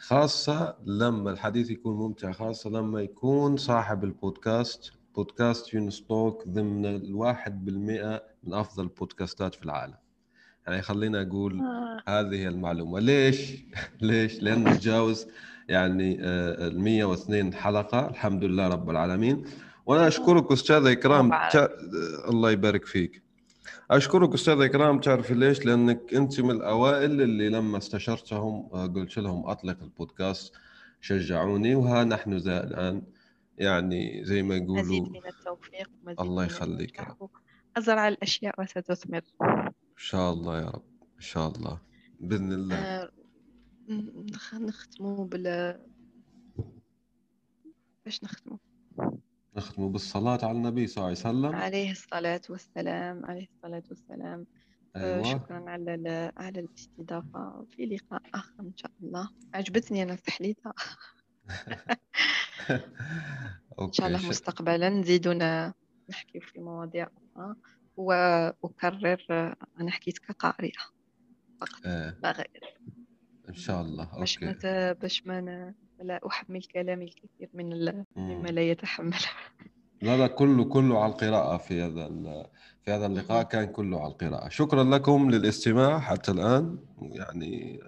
خاصة لما الحديث يكون ممتع خاصة لما يكون صاحب البودكاست. بودكاست يونستوك ضمن الواحد بالمئة من أفضل البودكاستات في العالم. يعني خلينا أقول آه. هذه المعلومة. ليش؟ ليش؟ لأنه تجاوز يعني آه، ال 102 حلقة. الحمد لله رب العالمين. وأنا أشكرك أستاذة إكرام. تع... الله يبارك فيك. أشكرك أستاذ إكرام تعرفي ليش؟ لأنك أنت من الأوائل اللي لما استشرتهم آه، قلت لهم أطلق البودكاست شجعوني وها نحن ذا الآن. يعني زي ما يقولوا مزيد من التوفيق مزيد الله يخليك يا رب. ازرع الأشياء وستثمر. إن شاء الله يا رب إن شاء الله. بإذن الله. آه نختموا بال باش نختموا نختم بالصلاة على النبي صلى الله عليه وسلم. عليه الصلاة والسلام عليه الصلاة والسلام. آه، أيوة. شكرا على على الاستضافة. في لقاء آخر إن شاء الله. عجبتني أنا التحليلة إن شاء الله مستقبلا نزيدنا نحكي في مواضيع أخرى. وأكرر أنا حكيت كقارئة فقط آه. لا غير. إن شاء الله. باش ما باش ما لا أحمل كلامي الكثير من مما لا يتحمل لا كله كله على القراءة في هذا في هذا اللقاء كان كله على القراءة. شكرا لكم للاستماع حتى الآن. يعني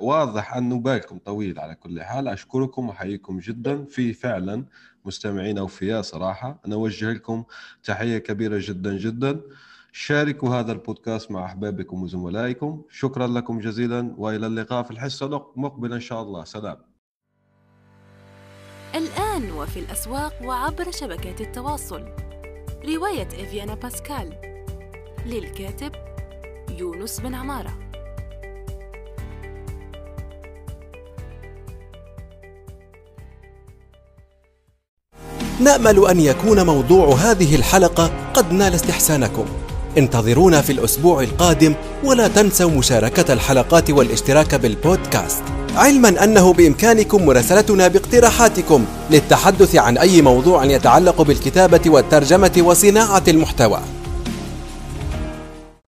واضح أنه بالكم طويل على كل حال. أشكركم وأحييكم جدا في فعلا مستمعين أوفياء صراحة. أنا أوجه لكم تحية كبيرة جدا جدا. شاركوا هذا البودكاست مع أحبابكم وزملائكم. شكرا لكم جزيلا وإلى اللقاء في الحصة المقبلة إن شاء الله. سلام. الآن وفي الأسواق وعبر شبكات التواصل. رواية إفيانا باسكال. للكاتب يونس بن عمارة. نأمل أن يكون موضوع هذه الحلقة قد نال استحسانكم. انتظرونا في الأسبوع القادم ولا تنسوا مشاركة الحلقات والاشتراك بالبودكاست. علما أنه بإمكانكم مراسلتنا باقتراحاتكم للتحدث عن أي موضوع يتعلق بالكتابة والترجمة وصناعة المحتوى.